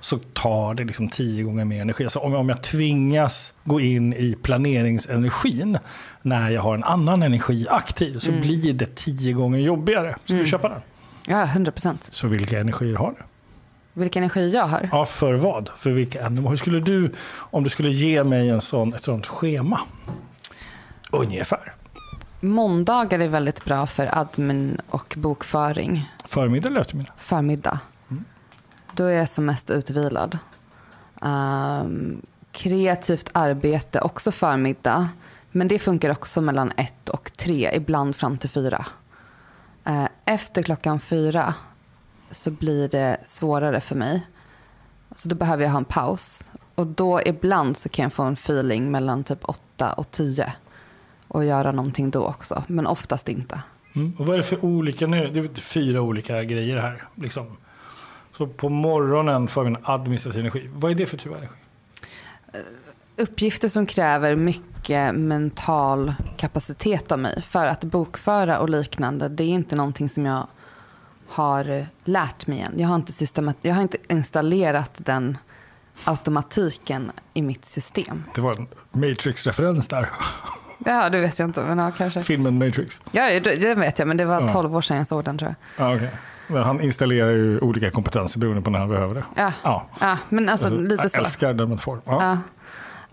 Speaker 2: så tar det liksom tio gånger mer energi. Alltså om, om jag tvingas gå in i planeringsenergin när jag har en annan energi aktiv, så blir det tio gånger jobbigare. Ska du köpa den?
Speaker 1: Ja, 100 procent.
Speaker 2: Så vilka energier har du?
Speaker 1: Vilken energi jag har.
Speaker 2: Ja, för vad? För vilka ändamål? Hur skulle du, om du skulle ge mig en sån, ett sånt schema? Ungefär.
Speaker 1: Måndagar är väldigt bra för admin och bokföring.
Speaker 2: Förmiddag eller eftermiddag?
Speaker 1: Förmiddag. Då är jag som mest utvilad. Ehm, kreativt arbete, också förmiddag. Men det funkar också mellan ett och tre, ibland fram till fyra. Eh, efter klockan fyra så blir det svårare för mig. Så då behöver jag ha en paus. Och då ibland så kan jag få en feeling mellan typ åtta och tio. Och göra någonting då också, men oftast inte.
Speaker 2: Mm. Och vad är det för olika, nu, det är fyra olika grejer här. Liksom. Så på morgonen får vi en administrativ energi. Vad är det för typ av energi?
Speaker 1: uppgifter som kräver mycket mental kapacitet av mig. För att bokföra och liknande, det är inte någonting som jag har lärt mig än. Jag har inte, systemat, jag har inte installerat den automatiken i mitt system.
Speaker 2: Det var en Matrix-referens där.
Speaker 1: Ja, det vet jag inte, men ja, kanske.
Speaker 2: Filmen Matrix.
Speaker 1: Ja, det det vet jag, men det var
Speaker 2: Ja.
Speaker 1: 12 år sedan jag såg den tror jag.
Speaker 2: Ja, okay. Men han installerar ju olika kompetenser beroende på när han behöver det.
Speaker 1: Ja,
Speaker 2: Ja.
Speaker 1: ja men alltså, lite
Speaker 2: jag
Speaker 1: så.
Speaker 2: älskar den metaforen. Ja.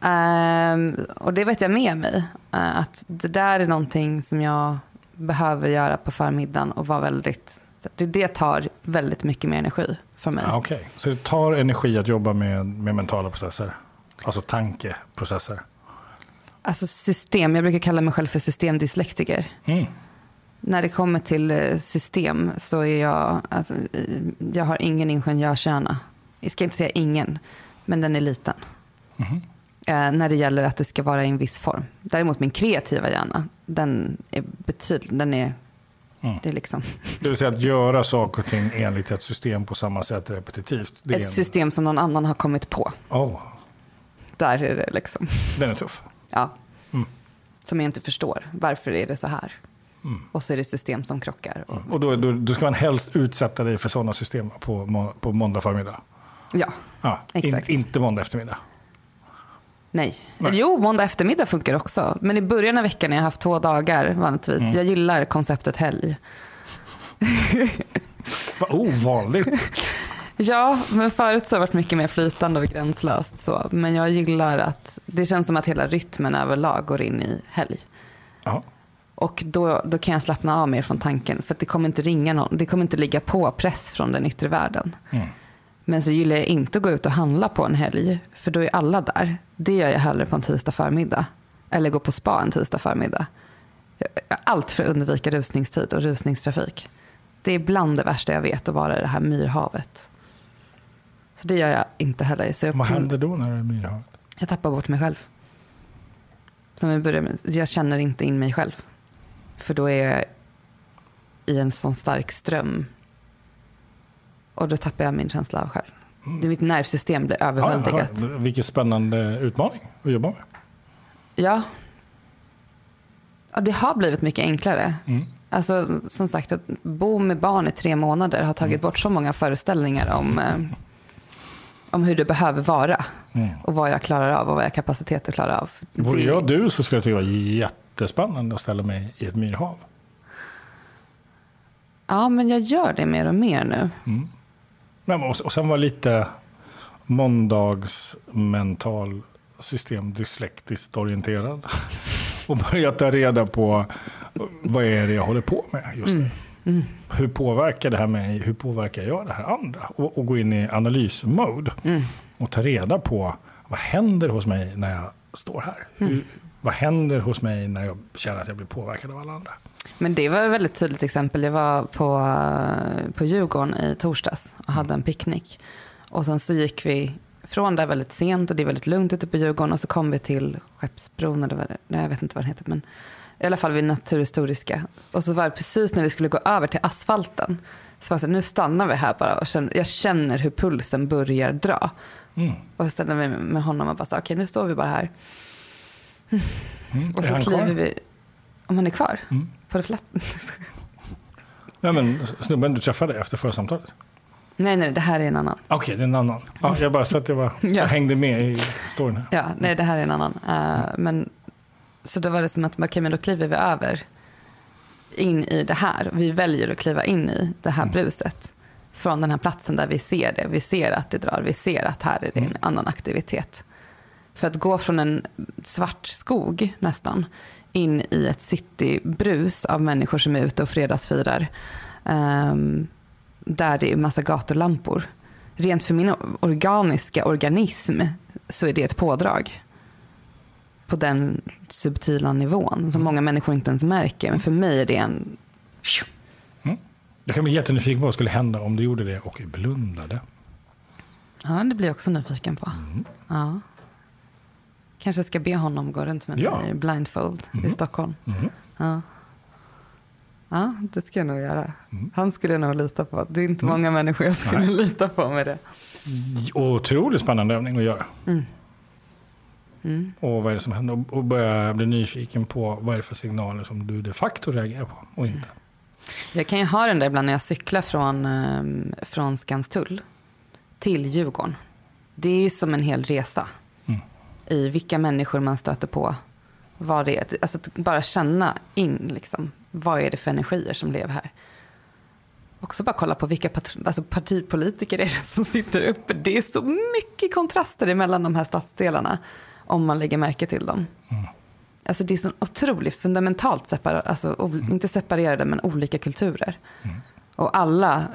Speaker 1: Ehm, och det vet jag med mig. eh, att det där är någonting som jag behöver göra på förmiddagen och vara väldigt... Det, det tar väldigt mycket mer energi för mig.
Speaker 2: Ja, Okej, så det tar energi att jobba med, med mentala processer? Alltså tankeprocesser?
Speaker 1: Alltså system, jag brukar kalla mig själv för systemdyslektiker.
Speaker 2: Mm.
Speaker 1: När det kommer till eh, system så är jag, alltså, jag har ingen ingenjörshjärna. Jag ska inte säga ingen, men den är liten.
Speaker 2: Mhm.
Speaker 1: Eh, när det gäller att det ska vara i en viss form. Däremot min kreativa hjärna, den är betydligt, den är,
Speaker 2: Mm.
Speaker 1: det är liksom
Speaker 2: Det vill säga att göra saker och ting enligt ett system på samma sätt repetitivt. Det är
Speaker 1: ett
Speaker 2: en-
Speaker 1: system som någon annan har kommit på.
Speaker 2: Oh,
Speaker 1: Där är det liksom,
Speaker 2: den är tuff.
Speaker 1: ja.
Speaker 2: Mm.
Speaker 1: Som jag inte förstår. Varför är det så här? Och så är det system som krockar. Och,
Speaker 2: Och då, då, då ska man helst utsätta dig för sådana system på, på måndag förmiddag.
Speaker 1: ja,
Speaker 2: Ja, in,
Speaker 1: Exakt.
Speaker 2: inte måndag eftermiddag.
Speaker 1: Nej.
Speaker 2: Nej.
Speaker 1: Jo, måndag eftermiddag funkar också. Men i början av veckan när jag har haft två dagar vanligtvis.
Speaker 2: Mm.
Speaker 1: Jag gillar konceptet helg.
Speaker 2: Vad ovanligt.
Speaker 1: Ja, men förut så har det varit mycket mer flytande och gränslöst. Så. Men jag gillar att det känns som att hela rytmen överlag går in i helg.
Speaker 2: Ja.
Speaker 1: Och då, då kan jag slappna av mer från tanken. För att det kommer inte ringa någon. Det kommer inte ligga på press från den yttre världen.
Speaker 2: Mm.
Speaker 1: Men så gillar jag inte att gå ut och handla på en helg. För då är alla där. Det gör jag hellre på en tisdag förmiddag. Eller gå på spa en tisdag förmiddag. Allt för att undvika rusningstid och rusningstrafik. Det är bland det värsta jag vet att vara i det här myrhavet. Så det gör jag inte heller. Så jag,
Speaker 2: Vad händer då när det är myrhavet?
Speaker 1: jag tappar bort mig själv. Som vi började med. Jag känner inte in mig själv. För då är jag i en sån stark ström. Och då tappar jag min känsla av själv. Mitt nervsystem blir överväldigat.
Speaker 2: Ja, ja. Vilken spännande utmaning att jobba med.
Speaker 1: Ja. ja det har blivit mycket enklare.
Speaker 2: Mm.
Speaker 1: Alltså, som sagt, att bo med barn i tre månader har tagit bort så många föreställningar om, eh, om hur det behöver vara.
Speaker 2: Mm.
Speaker 1: Och vad jag klarar av och vad jag har kapacitet att klara av.
Speaker 2: Vore
Speaker 1: Det-
Speaker 2: jag du så skulle jag tycka det var jättespännande att ställa mig i ett myrhav.
Speaker 1: Ja, men jag gör det mer och mer nu.
Speaker 2: Men och, och sen var lite måndagsmental system dyslektiskt orienterad. och börja ta reda på vad är det jag håller på med just nu. Hur påverkar det här mig? Hur påverkar jag det här andra? Och, och gå in i analysmode. Och ta reda på vad händer hos mig när jag står här? Hur, vad händer hos mig när jag känner att jag blir påverkad av alla andra?
Speaker 1: Men det var ett väldigt tydligt exempel. Jag var på, på Djurgården i torsdags och hade en picknick. Och sen så gick vi från där väldigt sent och det är väldigt lugnt ute på Djurgården. Och så kom vi till Skeppsbron, eller vad det, nej, jag vet inte vad den heter. Men i alla fall vid Naturhistoriska. Och så var det precis när vi skulle gå över till asfalten. Så var det så nu stannar vi här bara. Och känner, jag känner hur pulsen börjar dra.
Speaker 2: Mm.
Speaker 1: Och jag ställde mig med honom och bara sa, okej nu står vi bara här.
Speaker 2: Mm.
Speaker 1: Och så kliver vi, om han är kvar,
Speaker 2: Mm.
Speaker 1: På flätt.
Speaker 2: Nej, men snubben du träffade efter förra samtalet?
Speaker 1: Nej, nej, det här är en annan.
Speaker 2: Okej, det är en annan. Ja, jag bara så att jag bara så
Speaker 1: Ja.
Speaker 2: hängde med i storyn. här.
Speaker 1: Ja, nej, det här är en annan. Eh, men, så då var det som att, okej, men då kliver vi över in i det här. Vi väljer att kliva in i det här bruset. Från den här platsen där vi ser det. Vi ser att det drar. Vi ser att här är det en annan aktivitet. För att gå från en svart skog nästan in i ett citybrus av människor som är ute och fredagsfirar. ehm, där det är massa gatulampor. Rent för min organiska organism så är det ett pådrag. På den subtila nivån som många människor inte ens märker. Men för mig är det en...
Speaker 2: Jag kan bli jättenyfiken på vad skulle hända om du gjorde det och blundade.
Speaker 1: Ja, det blir jag också nyfiken på. Ja. Kanske ska be honom gå runt med
Speaker 2: Ja.
Speaker 1: mig i blindfold i Stockholm.
Speaker 2: Mhm.
Speaker 1: Ja. ja, det ska jag nog göra. Han skulle nog lita på. Det är inte många människor jag skulle
Speaker 2: Nej.
Speaker 1: lita på med det.
Speaker 2: Otroligt spännande övning att göra.
Speaker 1: Mm.
Speaker 2: Och vad är det som händer? Och- börja bli nyfiken på vad är det för signaler som du de facto reagerar på och inte.
Speaker 1: Jag kan ju ha den där ibland när jag cyklar från, eh, från Skanstull till Djurgården. Det är som en hel resa
Speaker 2: Mm.
Speaker 1: I vilka människor man stöter på. Vad det är. Alltså att bara känna in liksom, vad är det för energier som lever här. Också bara kolla på vilka alltså partipolitiker är det som sitter uppe. Det är så mycket kontraster emellan de här stadsdelarna om man lägger märke till dem. Alltså det är så otroligt fundamentalt separa- alltså, o- inte separerade men olika kulturer. Och alla,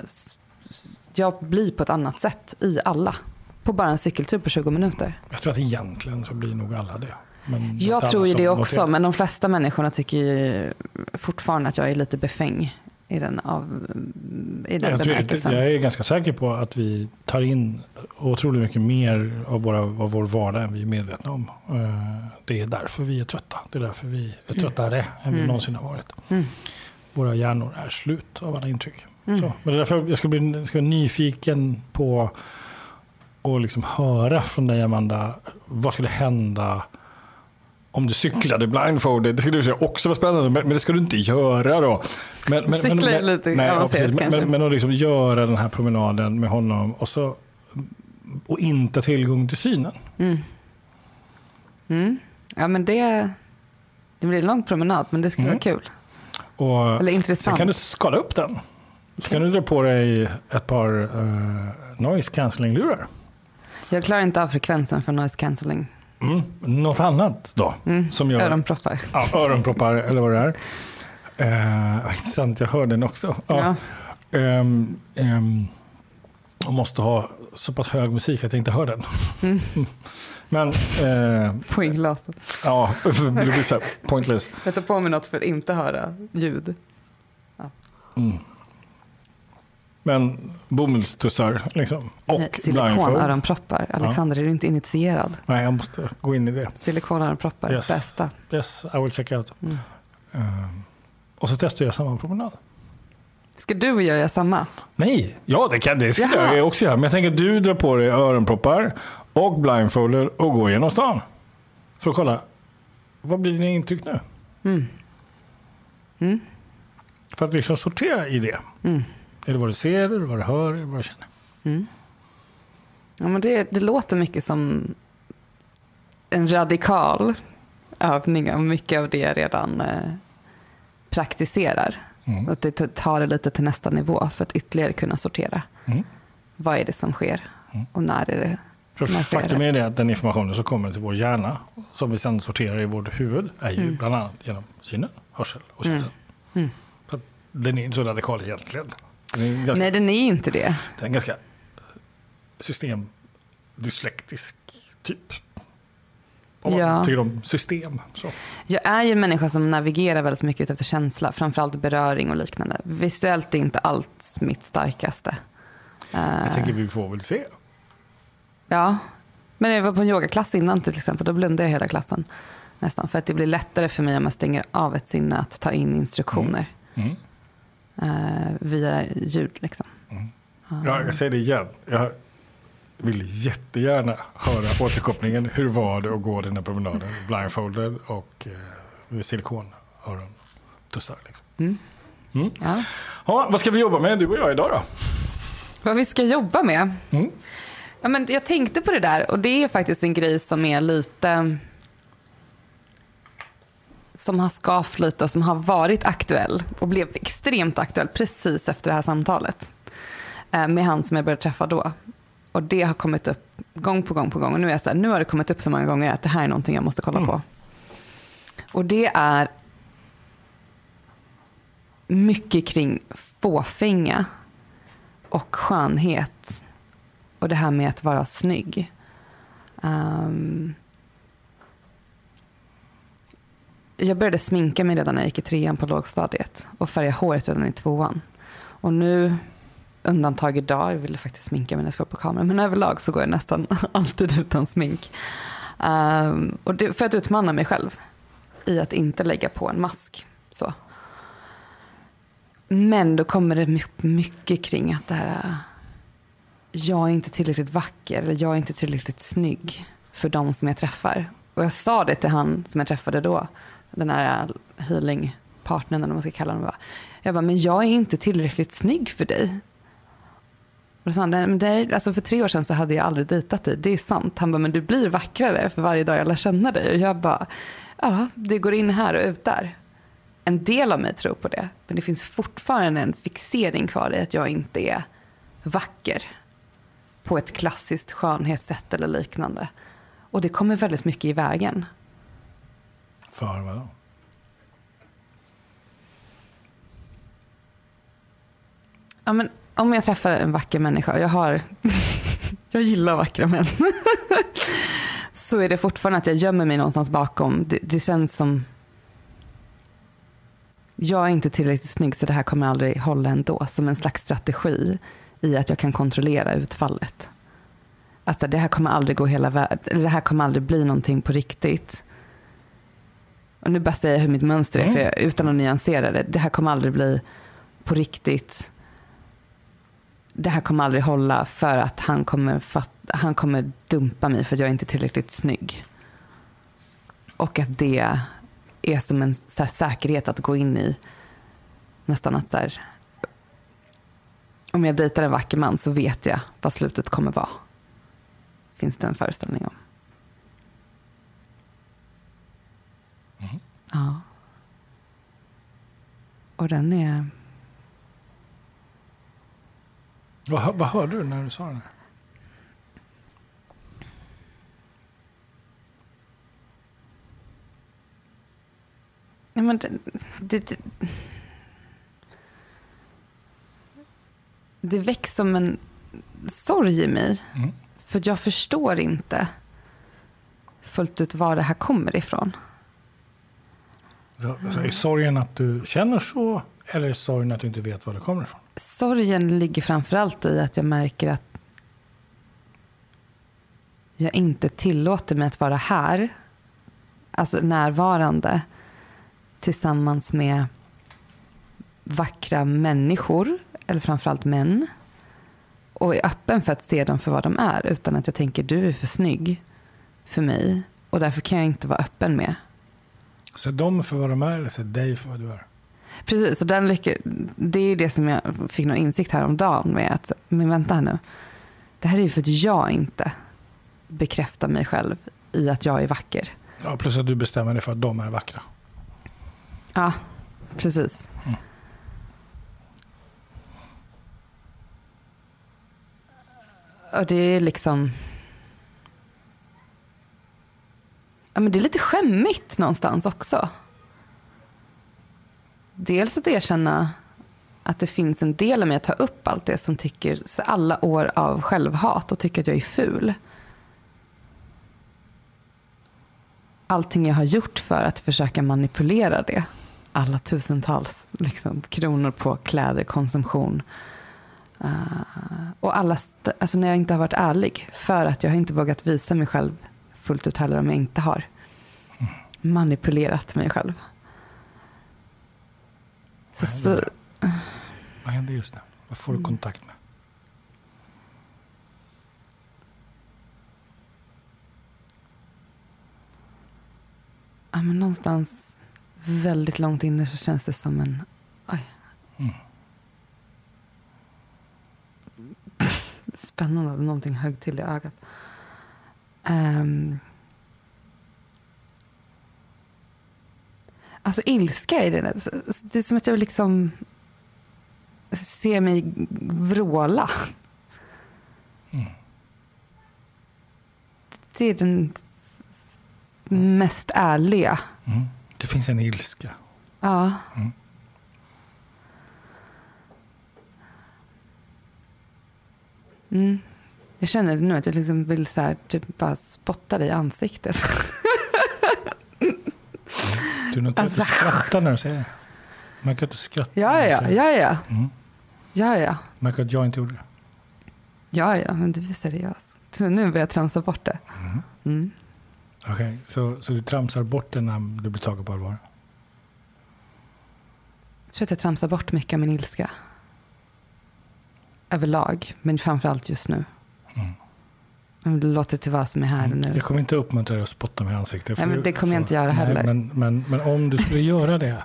Speaker 1: jag blir på ett annat sätt i alla. På bara en cykeltur på 20 minuter.
Speaker 2: Jag tror att egentligen så blir nog alla det. Men
Speaker 1: Jag tror ju det
Speaker 2: noterar-
Speaker 1: också, men de flesta människorna tycker ju fortfarande att jag är lite befäng i den, av, i den
Speaker 2: Jag, tror,
Speaker 1: bemärkelsen.
Speaker 2: jag är ganska säker på att vi tar in otroligt mycket mer av, våra, av vår vardag än vi är medvetna om. Eh, Det är därför vi är trötta. Det är därför vi är tröttare än vi någonsin har varit.
Speaker 1: Mm.
Speaker 2: Våra hjärnor är slut av alla intryck. Så, men det är därför jag ska bli, ska bli nyfiken på att liksom höra från dig Amanda. Vad skulle hända om du cyklade blindfolded? Det skulle du säga också vara spännande, men, men det ska du inte göra då. Men, men,
Speaker 1: Cykla är lite
Speaker 2: ja,
Speaker 1: avancerat
Speaker 2: precis.
Speaker 1: kanske.
Speaker 2: Men, men att liksom göra den här promenaden med honom och, så, och inte tillgång till synen.
Speaker 1: Mm. Ja, men det, det blir en lång promenad, men det skulle
Speaker 2: Mm.
Speaker 1: vara kul.
Speaker 2: Och
Speaker 1: Eller
Speaker 2: Sen
Speaker 1: intressant.
Speaker 2: kan du skala upp den. Så kan du dra på dig ett par uh, noise cancelling-lurar.
Speaker 1: Jag klarar inte av frekvensen för noise cancelling.
Speaker 2: Mm. Något annat då? Som gör,
Speaker 1: Öronproppar.
Speaker 2: Ja, öronproppar eller vad det är. Uh, intressant, jag hör den också. Ja.
Speaker 1: Ja.
Speaker 2: Ehm, ehm, och måste ha så pass hög musik att jag inte hör den.
Speaker 1: Mm.
Speaker 2: Men eh,
Speaker 1: På inglaset.
Speaker 2: ja, det blir så här pointless.
Speaker 1: Jag tar på mig något för att inte höra ljud.
Speaker 2: Mm. Men bomullstussar liksom. Och
Speaker 1: Nej. Silikonöronproppar. Alexander, är du inte initierad?
Speaker 2: Nej, jag måste gå in i det.
Speaker 1: Silikonöronproppar,
Speaker 2: Yes.
Speaker 1: bästa.
Speaker 2: Yes, I will check out.
Speaker 1: Mm.
Speaker 2: Ehm, och så testar jag samma promenad.
Speaker 1: Ska du och jag göra samma?
Speaker 2: Nej, ja det kan det ska
Speaker 1: Jaha.
Speaker 2: jag också göra. Men jag tänker att du drar på dig öronproppar och blindfolder och går genom stan. För att kolla, vad blir dina intryck nu?
Speaker 1: Mm. Mm.
Speaker 2: För att liksom sortera i det.
Speaker 1: Mm.
Speaker 2: Är det vad du ser, är det vad du hör, är det vad du känner?
Speaker 1: Mm. Ja, men det, det låter mycket som en radikal övning och mycket av det jag redan eh, praktiserar.
Speaker 2: Mm.
Speaker 1: Och det tar det lite till nästa nivå för att ytterligare kunna sortera.
Speaker 2: Mm.
Speaker 1: Vad är det som sker
Speaker 2: Mm.
Speaker 1: och när är det?
Speaker 2: För
Speaker 1: När
Speaker 2: faktum är det att den informationen som kommer till vår hjärna, som vi sedan sorterar i vårt huvud, är ju
Speaker 1: Mm.
Speaker 2: bland annat genom synen, hörsel och
Speaker 1: Mm.
Speaker 2: känsel.
Speaker 1: Mm.
Speaker 2: Så den är inte så radikal egentligen. Den ganska,
Speaker 1: Nej, den är inte det.
Speaker 2: den är ganska systemdyslektisk typ. Om man
Speaker 1: Ja.
Speaker 2: tycker om system. Så.
Speaker 1: Jag är ju en människa som navigerar väldigt mycket efter känsla, framförallt beröring och liknande. Visuellt är inte allt mitt starkaste.
Speaker 2: Jag
Speaker 1: Eh,
Speaker 2: tänker vi får väl se.
Speaker 1: Ja, men jag var på en yogaklass innan till exempel. Då blundade jag hela klassen nästan. För att det blir lättare för mig om jag stänger av ett sinne att ta in instruktioner
Speaker 2: Mm.
Speaker 1: Eh, via ljud. Liksom.
Speaker 2: Mm.
Speaker 1: Ja.
Speaker 2: Ja, jag säger det igen. Jag vill jättegärna höra återkopplingen. Hur var det att gå den här promenaden? Blindfolded och eh, silikonörontussar. Liksom.
Speaker 1: Mm.
Speaker 2: Mm.
Speaker 1: Ja.
Speaker 2: Ja, vad ska vi jobba med, du och jag, idag då?
Speaker 1: Vad vi ska jobba med?
Speaker 2: Mm.
Speaker 1: Ja, men jag tänkte på det där och det är faktiskt en grej som är lite som har skavt lite och som har varit aktuell och blev extremt aktuell precis efter det här samtalet eh, med han som jag började träffa då. Och det har kommit upp gång på gång på gång och nu är jag så här, nu har det kommit upp så många gånger att det här är någonting jag måste kolla
Speaker 2: Mm.
Speaker 1: på. Och det är mycket kring fåfänga och skönhet och det här med att vara snygg. Ehm, jag började sminka mig redan när jag gick i trean på lågstadiet och färga håret redan i tvåan. Och nu, undantag idag, jag ville faktiskt sminka mig när jag ska på kameran, men överlag så går jag nästan alltid utan smink. Um, och det, för att utmana mig själv i att inte lägga på en mask. Så. Men då kommer det mycket kring att det här, jag är inte tillräckligt vacker eller jag är inte tillräckligt snygg för de som jag träffar. Och jag sa det till han som jag träffade då, den här healingpartnern eller vad man ska kalla honom. Jag bara, men jag är inte tillräckligt snygg för dig. Och då sa han, men det är, alltså för tre år sedan så hade jag aldrig dejtat dig, det är sant. Han bara, men du blir vackrare för varje dag jag lär känna dig. Och jag bara, ja, det går in här och ut där. En del av mig tror på det, men det finns fortfarande en fixering kvar i att jag inte är vacker på ett klassiskt skönhetssätt eller liknande. Och det kommer väldigt mycket i vägen.
Speaker 2: För vadå?
Speaker 1: Ja, men om jag träffar en vacker människa, och jag har... jag gillar vackra män. så är det fortfarande att jag gömmer mig någonstans bakom. Det, det känns som... Jag är inte tillräckligt snygg så det här kommer aldrig hålla ändå. Som en slags strategi i att jag kan kontrollera utfallet. Alltså det här kommer aldrig gå hela världen, Det här kommer aldrig bli någonting på riktigt. Och nu bara säger jag hur mitt mönster är
Speaker 2: Mm.
Speaker 1: för jag, utan att nyansera det. Det här kommer aldrig bli på riktigt det här kommer aldrig hålla för att han kommer, fatt, han kommer dumpa mig för att jag inte är tillräckligt snygg. Och att det är som en här, säkerhet att gå in i. Nästan att så här, om jag dejtar en vacker man så vet jag vad slutet kommer vara. Finns det en föreställning om. Ja. Och den är...
Speaker 2: Vad, vad hörde du när du sa det? här?
Speaker 1: Ja, men det, det, det, väcks som en sorg i mig.
Speaker 2: Mm.
Speaker 1: För jag förstår inte fullt ut var det här kommer ifrån.
Speaker 2: Så, är sorgen att du känner så eller är sorgen att du inte vet var det kommer ifrån?
Speaker 1: Sorgen ligger framförallt i att jag märker att jag inte tillåter mig att vara här, alltså närvarande, tillsammans med vackra människor, eller framförallt män. Och är öppen för att se dem för vad de är utan att jag tänker du är för snygg för mig och därför kan jag inte vara öppen med.
Speaker 2: Se dem för vad de är eller se dig för vad du är?
Speaker 1: Precis, och den lycka, det är det som jag fick någon insikt här om dagen med att, men vänta här nu. Det här är ju för att jag inte bekräftar mig själv i att jag är vacker.
Speaker 2: Ja, plus att du bestämmer dig för att de är vackra.
Speaker 1: Ja, precis.
Speaker 2: Mm.
Speaker 1: Och det är liksom... Ja, men det är lite skämmigt någonstans också. Dels att erkänna att det finns en del av mig att ta upp allt det som tycker alla år av självhat och tycker att jag är ful. Allting jag har gjort för att försöka manipulera det. Alla tusentals liksom, kronor på kläder, konsumtion. Uh, och alla alltså när jag inte har varit ärlig. För att jag har inte vågat visa mig själv fullt ut heller om jag inte har manipulerat mig själv. Så,
Speaker 2: Vad händer,
Speaker 1: så,
Speaker 2: vad händer just nu? Vad får du kontakt med?
Speaker 1: ja, men någonstans väldigt långt inne så känns det som en... Oj.
Speaker 2: Mm.
Speaker 1: Spännande någonting högg till i ögat. Um, alltså ilska i det. Det är som att jag liksom ser mig vråla.
Speaker 2: Mm.
Speaker 1: Det är den mest ärliga.
Speaker 2: Mm. Det finns en ilska.
Speaker 1: Ja.
Speaker 2: Mm.
Speaker 1: Mm. Jag känner nu att jag liksom vill så här, typ bara spotta dig i ansiktet.
Speaker 2: Du noterar att du
Speaker 1: Alltså.
Speaker 2: skrattar när du säger det. Märker att du skrattar
Speaker 1: Ja, ja, ja, ja.
Speaker 2: Mm.
Speaker 1: Ja, ja.
Speaker 2: Märker att jag inte gjorde det.
Speaker 1: Ja, ja, men du är seriös. Så nu börjar jag tramsa bort det. Mm.
Speaker 2: Okej, så, så du tramsar bort det när du blir tagen på allvar?
Speaker 1: Jag tror att jag tramsar bort mycket av min ilska. Överlag, men framförallt just nu.
Speaker 2: Mm.
Speaker 1: Men det till vad som är här och nu.
Speaker 2: Jag kommer inte uppmuntra dig att spotta mig i ansiktet.
Speaker 1: Nej, men det kommer jag inte göra heller.
Speaker 2: men, men, men om du skulle göra det.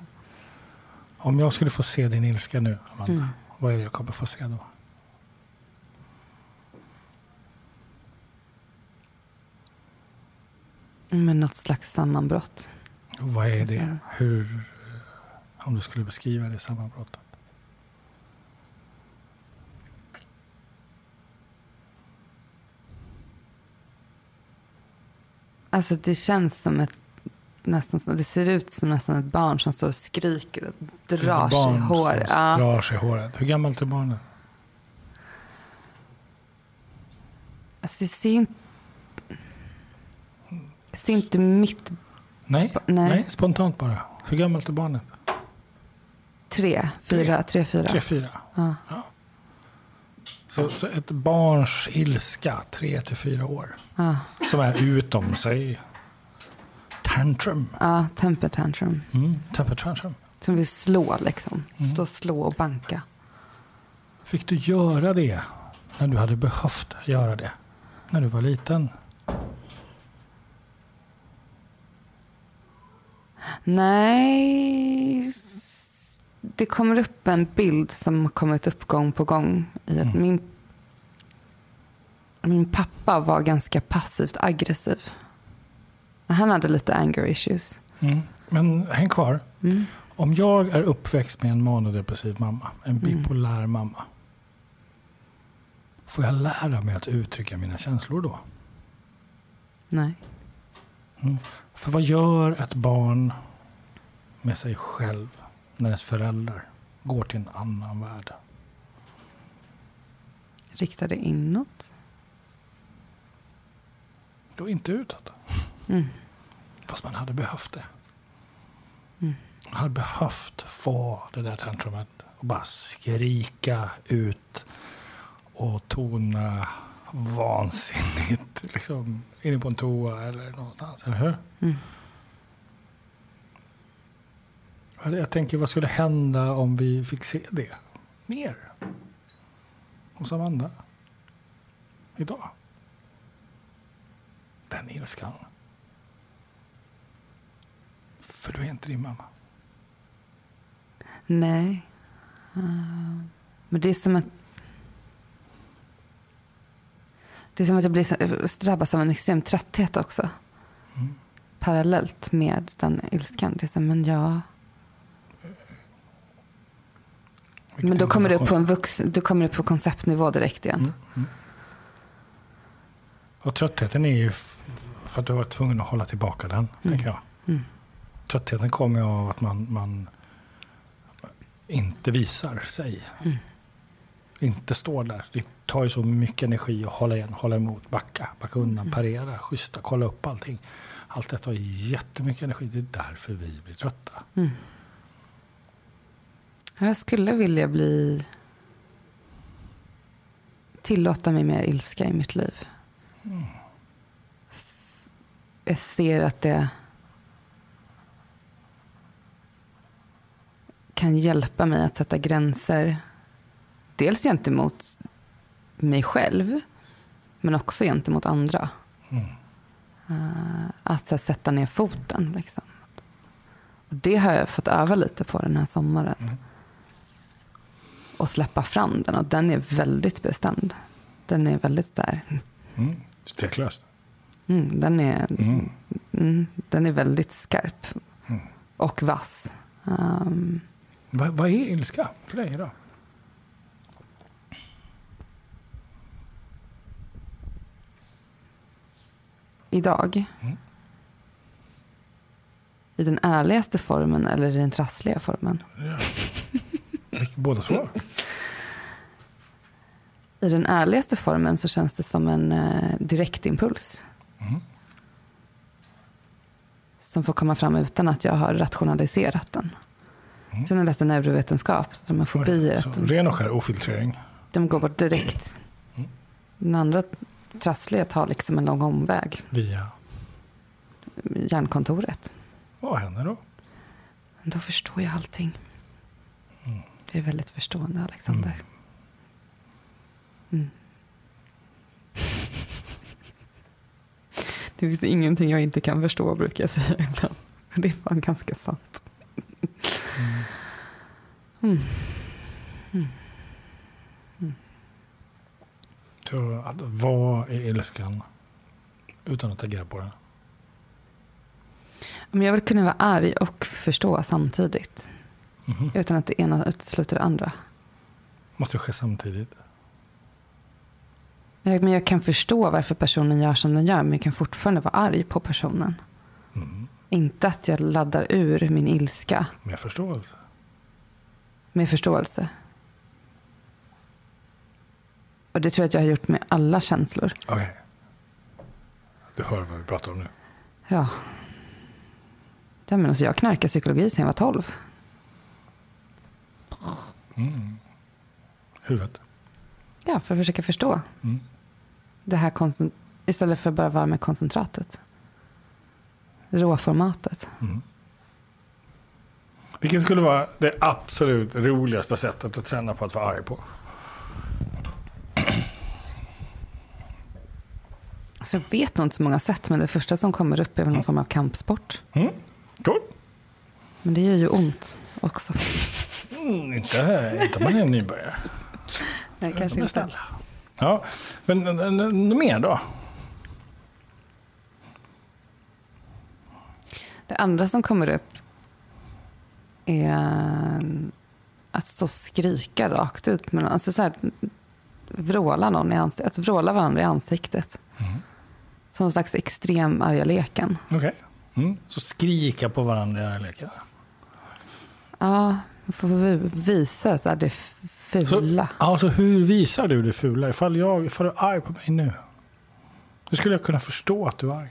Speaker 2: Om jag skulle få se din ilska nu, Amanda,
Speaker 1: Mm.
Speaker 2: vad är det jag kommer få se då?
Speaker 1: Men något slags sammanbrott.
Speaker 2: Och vad är det?
Speaker 1: Alltså-
Speaker 2: Hur, om du skulle beskriva det sammanbrottet?
Speaker 1: Alltså det känns som ett nästan det ser ut som nästan ett barn som står och skriker och drar sig i håret. Ja.
Speaker 2: drar sig håret. Hur gammalt är barnet?
Speaker 1: Alltså det ser inte... Det ser inte mitt...
Speaker 2: Nej,
Speaker 1: Nej.
Speaker 2: nej. spontant bara. Hur gammalt är barnet?
Speaker 1: Tre, fyra, tre, fyra.
Speaker 2: Tre, fyra.
Speaker 1: Ja.
Speaker 2: Så, så ett barns ilska, tre till fyra år,
Speaker 1: Ja.
Speaker 2: som är utom sig. Tantrum.
Speaker 1: ja, temper tantrum.
Speaker 2: Mm, temper tantrum.
Speaker 1: Som vill slå liksom.
Speaker 2: Mm.
Speaker 1: Stå och slå och banka.
Speaker 2: Fick du göra det när du hade behövt göra det? När du var liten?
Speaker 1: Nej, det kommer upp en bild som har kommit upp gång på gång. I att
Speaker 2: Mm.
Speaker 1: min, min pappa var ganska passivt aggressiv. Han hade lite anger issues.
Speaker 2: Mm. Men häng kvar.
Speaker 1: Mm.
Speaker 2: Om jag är uppväxt med en manodepressiv mamma, en bipolär mamma. Får jag lära mig att uttrycka mina känslor då?
Speaker 1: Nej.
Speaker 2: För vad gör ett barn med sig själv när dess föräldrar går till en annan värld?
Speaker 1: Rikta det inåt.
Speaker 2: Då inte utåt.
Speaker 1: Mm.
Speaker 2: Fast man hade behövt det.
Speaker 1: Mm.
Speaker 2: Man hade behövt få det där tantrumet och bara skrika ut och tona vansinnigt liksom, inne på en toa eller någonstans. Eller hur?
Speaker 1: Mm.
Speaker 2: Jag, tänker, vad skulle hända om vi fick se det mer? Hos Amanda. Idag. Den ilskan. För du är inte din mamma.
Speaker 1: Nej. Eh, men det är som att... Det är som att jag blir så, drabbas av en extrem trötthet också.
Speaker 2: Mm.
Speaker 1: Parallellt med den ilskan. Det är som, men jag...
Speaker 2: Vilket
Speaker 1: Men då kommer det upp på en vux, då kommer det upp på konceptnivå direkt igen.
Speaker 2: Mm, mm. Och tröttheten är ju för att du har varit tvungen att hålla tillbaka den, tänker jag.
Speaker 1: Mm.
Speaker 2: Tröttheten kommer ju av att man, man inte visar sig.
Speaker 1: Mm.
Speaker 2: Inte står där. Det tar ju så mycket energi att hålla igen, hålla emot, backa, backa
Speaker 1: Mm.
Speaker 2: undan, parera, schyssta, kolla upp allting. Allt detta tar jättemycket energi. Det är därför vi blir trötta.
Speaker 1: Mm. Jag skulle vilja bli... Tillåta mig mer ilska i mitt liv. Jag ser att det kan hjälpa mig att sätta gränser. Dels gentemot mig själv, men också gentemot andra.
Speaker 2: Mm.
Speaker 1: Att här, sätta ner foten. Liksom. Och det har jag fått öva lite på den här sommaren.
Speaker 2: Mm.
Speaker 1: Och släppa fram den. Och den är väldigt bestämd. Den är väldigt där.
Speaker 2: Mm. Tveklöst.
Speaker 1: Mm, den, är,
Speaker 2: Mm.
Speaker 1: mm, den är väldigt skarp.
Speaker 2: Mm.
Speaker 1: Och vass. Um,
Speaker 2: Vad, vad är ilska för dig då?
Speaker 1: idag.
Speaker 2: Mm.
Speaker 1: I den ärligaste formen eller i den trassliga formen.
Speaker 2: Ja. Båda två?
Speaker 1: I den ärligaste formen så känns det som en eh, direktimpuls.
Speaker 2: Mm.
Speaker 1: Som får komma fram utan att jag har rationaliserat den.
Speaker 2: Mm.
Speaker 1: Som jag läste neurovetenskap, så de har fobier.
Speaker 2: Så,
Speaker 1: de,
Speaker 2: ren och skär ofiltrering.
Speaker 1: de går bort direkt.
Speaker 2: Mm.
Speaker 1: Den andra trassliga tar liksom en lång omväg.
Speaker 2: Via...
Speaker 1: Hjärnkontoret.
Speaker 2: Vad händer då?
Speaker 1: Då förstår jag allting.
Speaker 2: Mm.
Speaker 1: Jag är väldigt förstående, Alexander.
Speaker 2: Mm.
Speaker 1: Mm. Det finns ingenting jag inte kan förstå, brukar jag säga ibland. Det är fan ganska sant.
Speaker 2: Mm.
Speaker 1: Mm.
Speaker 2: Så att vad är ilskan utan att agera på den?
Speaker 1: Jag vill kunna vara arg och förstå samtidigt.
Speaker 2: Mhm.
Speaker 1: Utan att det ena utesluter det andra.
Speaker 2: Måste ske samtidigt.
Speaker 1: Jag, men jag kan förstå varför personen gör som den gör, men jag kan fortfarande vara arg på personen.
Speaker 2: Mm.
Speaker 1: Inte att jag laddar ur min ilska
Speaker 2: Med förståelse.
Speaker 1: med förståelse. Och det tror jag att jag har gjort med alla känslor.
Speaker 2: Okej. Du hör vad vi pratar om nu.
Speaker 1: Ja. ja men alltså jag knarkade psykologi sedan jag var 12.
Speaker 2: Mm. Huvudet.
Speaker 1: Ja, för att försöka förstå.
Speaker 2: Mm.
Speaker 1: Det här istället för att bara vara med koncentratet. Råformatet.
Speaker 2: Mm. Vilket skulle vara det absolut roligaste sättet att träna på att vara arg på?
Speaker 1: Så jag vet nog inte så många sätt, men det första som kommer upp är väl någon form av kampsport.
Speaker 2: Mm. Cool.
Speaker 1: Men det gör ju ont också.
Speaker 2: Mm, inte, inte om man är nybörjare.
Speaker 1: Nej,
Speaker 2: De
Speaker 1: kanske
Speaker 2: är
Speaker 1: inte.
Speaker 2: Ja, men något mer då?
Speaker 1: Det andra som kommer upp är att stå och skrika rakt ut. Men alltså så här, vråla någon i ansiktet. Att vråla varandra i ansiktet.
Speaker 2: Mm.
Speaker 1: Som en slags extrem arga leken.
Speaker 2: Okej. Mm. Så skrika på varandra i leken.
Speaker 1: Ja, får vi- visa så här, det fula.
Speaker 2: Alltså hur visar du det fula? Ifall, jag, ifall du är arg på mig nu. Hur skulle jag kunna förstå att du är arg?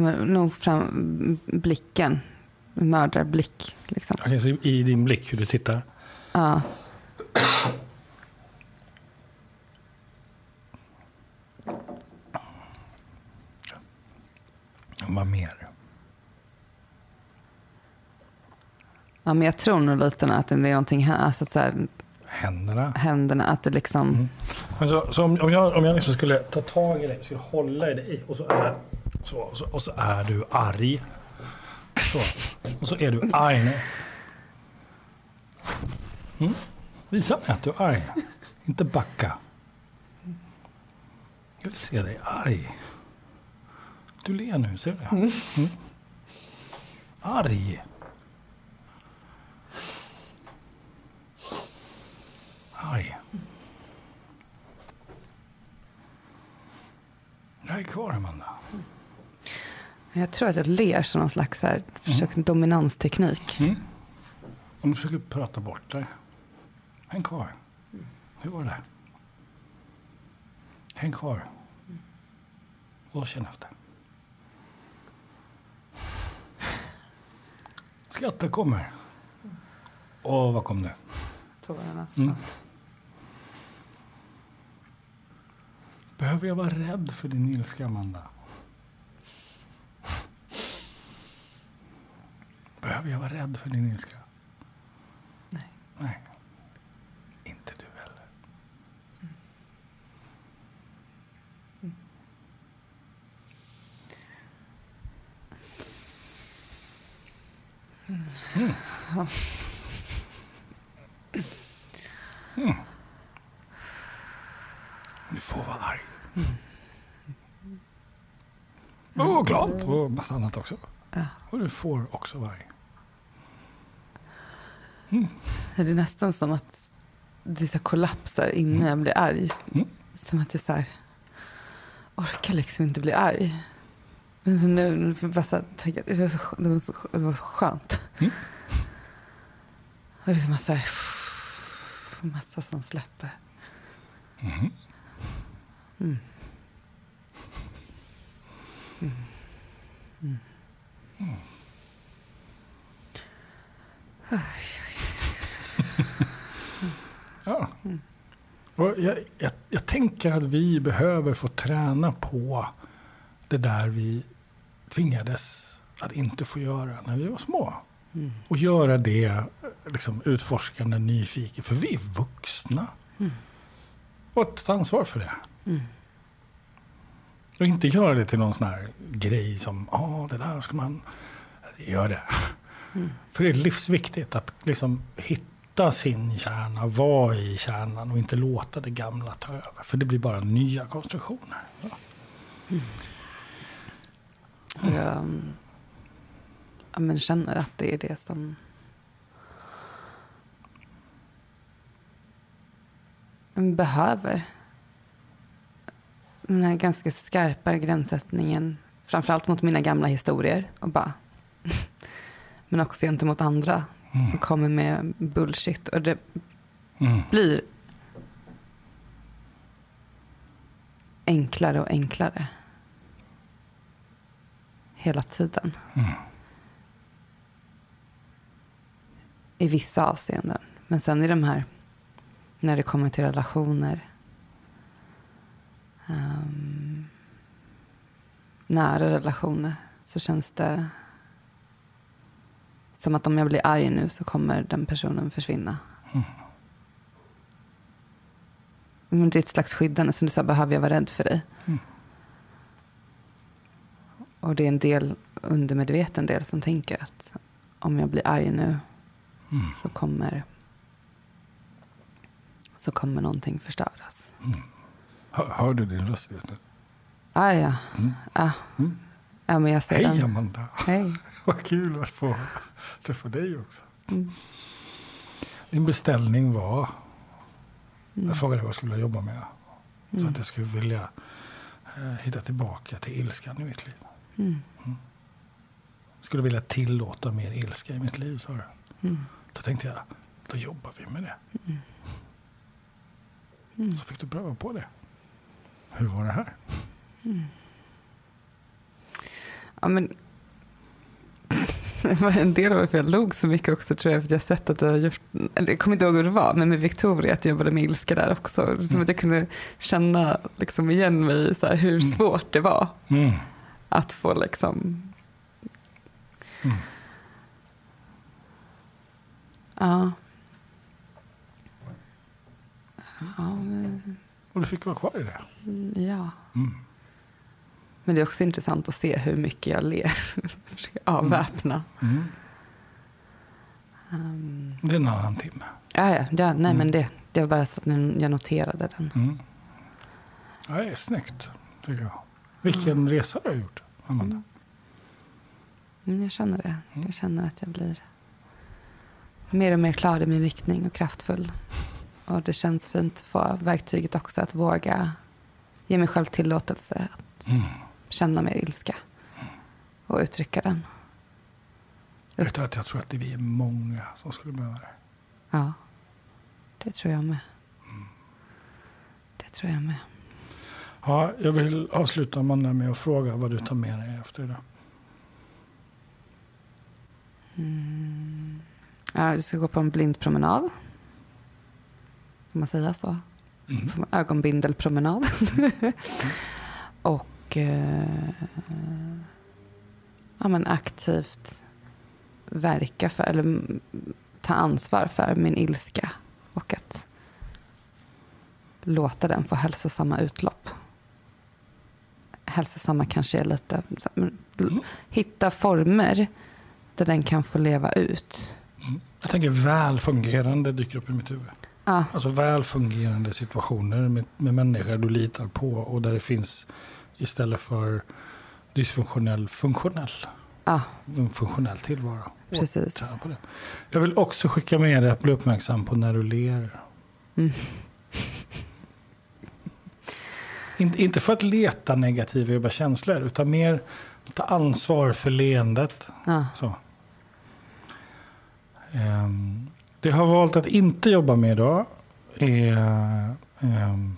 Speaker 1: Nog fram blicken. Mördarblick. Liksom.
Speaker 2: Okej, så i din blick hur du tittar.
Speaker 1: Ja.
Speaker 2: Vad mer?
Speaker 1: ja, men jag tror nog lite att det är någonting här. Alltså, så här,
Speaker 2: Händerna.
Speaker 1: händerna, att det liksom...
Speaker 2: Men så, så om, om jag, om jag liksom skulle ta tag i dig, skulle hålla i dig och så är, så, och så, och så är du arg. Så. Och så är du arg nu. Mm. Visa mig att du är arg. Inte backa. Jag vill se dig arg. Du ler nu, ser du det? Mm. Arg. Arg. Jag är kvar, Amanda.
Speaker 1: Jag tror att jag ler som någon slags här, försök, dominansteknik.
Speaker 2: Om du försöker prata bort dig. Häng kvar. Hur var det? Häng kvar. Och känn efter. Skratta kommer. Och vad kom det?
Speaker 1: Tårarna.
Speaker 2: Mm. Behöver jag vara rädd för din ilska, Amanda? Behöver jag vara rädd för din ilska?
Speaker 1: Nej.
Speaker 2: Nej. Inte du heller. Mm. Mm. Du får vara arg. Och glad och massa annat också.
Speaker 1: Ja.
Speaker 2: Och du får också vara arg.
Speaker 1: Det är nästan som att det så kollapsar innan jag blir arg.
Speaker 2: Mm.
Speaker 1: Som att jag så här, orkar liksom inte bli arg. Men så nu, nu får jag bara så här, det var så, det var så, det var så skönt.
Speaker 2: Mm.
Speaker 1: Och det är som att så här, massa som släpper.
Speaker 2: Mhm.
Speaker 1: Mm.
Speaker 2: Ja. Och jag, jag, jag tänker att vi behöver få träna på det där vi tvingades att inte få göra när vi var små.
Speaker 1: Mm.
Speaker 2: Och göra det liksom, utforskande, nyfiken. För vi är vuxna.
Speaker 1: Mm.
Speaker 2: Och ta ansvar för det.
Speaker 1: Mm.
Speaker 2: Och inte göra det till någon sån här grej som, ja, det där ska man... Gör det.
Speaker 1: Mm.
Speaker 2: För det är livsviktigt att liksom hitta sin kärna, vara i kärnan och inte låta det gamla ta över. För det blir bara nya konstruktioner. Ja.
Speaker 1: Mm. jag ehm, jag men känner att det är det som... man behöver. Den här ganska skarpa gränssättningen. Framförallt mot mina gamla historier. Och bara, men också gentemot andra som kommer med bullshit. Och det
Speaker 2: Mm.
Speaker 1: blir enklare och enklare. Hela tiden. I vissa avseenden. Men sen i de här, när det kommer till relationer. ehm, nära relationer. Så känns det som att om jag blir arg nu så kommer den personen försvinna. Men det är ett slags skyddande. Som du sa, behöver jag vara rädd för dig? Och det är en del undermedveten del som tänker att om jag blir arg nu så kommer så kommer någonting förstöras.
Speaker 2: Hör, hör du din röst just nu?
Speaker 1: Ah, ja. Ah. ja, men jag ser
Speaker 2: Hej
Speaker 1: den.
Speaker 2: Amanda!
Speaker 1: Hej.
Speaker 2: Vad kul att få träffa dig också. Din beställning var... Jag frågade vad jag skulle jobba med. Så att jag skulle vilja eh, hitta tillbaka till ilskan i mitt liv.
Speaker 1: Mm.
Speaker 2: Skulle vilja tillåta mer ilska i mitt liv, sa du.
Speaker 1: Mm.
Speaker 2: Då tänkte jag, då jobbar vi med det. Så fick du pröva på det. Hur var det här?
Speaker 1: Ja, men... Det var en del av varför jag log så mycket också tror jag för att jag sett att du har gjort, jag kommer inte ihåg hur det var, men med Victoria att jag jobbade med ilska där också. Som att jag kunde känna liksom igen mig i så här, hur svårt det var
Speaker 2: Mm.
Speaker 1: att få liksom...
Speaker 2: Mm.
Speaker 1: Ja. Ja, men-
Speaker 2: Och du fick vara kvar i det.
Speaker 1: mm, ja.
Speaker 2: Mm.
Speaker 1: Men det är också intressant att se hur mycket jag ler. Försöka avväpna.
Speaker 2: Mm.
Speaker 1: Um,
Speaker 2: Det är en annan timme.
Speaker 1: ja, ja, ja, nej men det, det var bara så att jag noterade den.
Speaker 2: Mm. Ja, det är snyggt, tycker jag. Vilken resa du har gjort, Amanda.
Speaker 1: Mm, jag känner det. Jag känner att jag blir mer och mer klar i min riktning och kraftfull. Och det känns fint att få verktyget också att våga ge mig själv tillåtelse att
Speaker 2: Mm.
Speaker 1: Känna mer ilska och uttrycka den.
Speaker 2: Vet du att jag tror att det är vi är många som skulle behöva det.
Speaker 1: Ja, det tror jag med. Det tror jag med.
Speaker 2: Ja, jag vill avsluta Amanda med att fråga vad du tar med dig efter idag.
Speaker 1: Ja, vi ska gå på en blind promenad. Får man säga så?
Speaker 2: Mm.
Speaker 1: ögonbindelpromenad. och eh, ja, men aktivt verka för, eller mm, ta ansvar för min ilska. Och att låta den få hälsosamma utlopp. Hälsosamma kanske är lite...
Speaker 2: Mm.
Speaker 1: Hitta former där den kan få leva ut.
Speaker 2: Jag tänker väl fungerande dyker upp i mitt huvud.
Speaker 1: Ja,
Speaker 2: Alltså väl fungerande situationer med, med människor du litar på och där det finns istället för dysfunktionell, funktionell.
Speaker 1: ja
Speaker 2: En funktionell tillvaro.
Speaker 1: Precis.
Speaker 2: Jag vill också skicka med dig att bli uppmärksam på när du ler.
Speaker 1: Mm.
Speaker 2: In, inte för att leta negativa jobba känslor utan mer ta ansvar för leendet.
Speaker 1: Ja.
Speaker 2: Så. Ehm, det jag har valt att inte jobba med idag är ehm,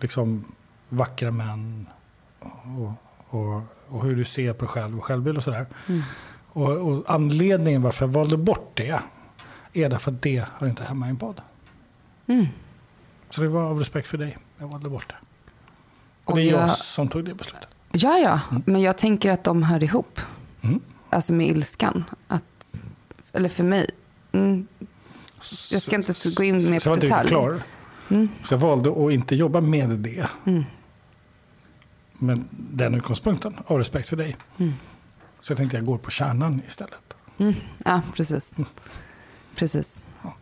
Speaker 2: liksom vackra män och, och, och hur du ser på dig själv och självbild och sådär.
Speaker 1: Mm.
Speaker 2: Och, och anledningen varför jag valde bort det är därför att det hör inte hemma i en podd.
Speaker 1: Mm.
Speaker 2: Så det var av respekt för dig jag valde bort det. Och
Speaker 1: Och
Speaker 2: det är jag
Speaker 1: jag-
Speaker 2: som tog det beslutet.
Speaker 1: Ja, ja, men jag tänker att de hör ihop.
Speaker 2: Mm.
Speaker 1: Alltså med ilskan. Att, eller för mig. Mm. Jag ska inte gå in mer
Speaker 2: Så jag
Speaker 1: på
Speaker 2: var inte
Speaker 1: detalj.
Speaker 2: klar.
Speaker 1: Mm.
Speaker 2: Så jag valde att inte jobba med det.
Speaker 1: Mm.
Speaker 2: Men den utgångspunkten, av respekt för dig.
Speaker 1: Mm.
Speaker 2: Så jag tänkte jag går på kärnan istället.
Speaker 1: Mm. Ja, precis. Precis.
Speaker 2: Ja.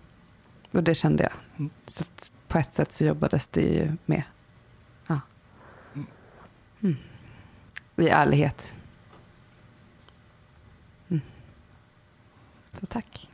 Speaker 1: Och det kände jag.
Speaker 2: Mm.
Speaker 1: Så på ett sätt så jobbades det ju med. Ja. Mm. I ärlighet. Mm. Så tack.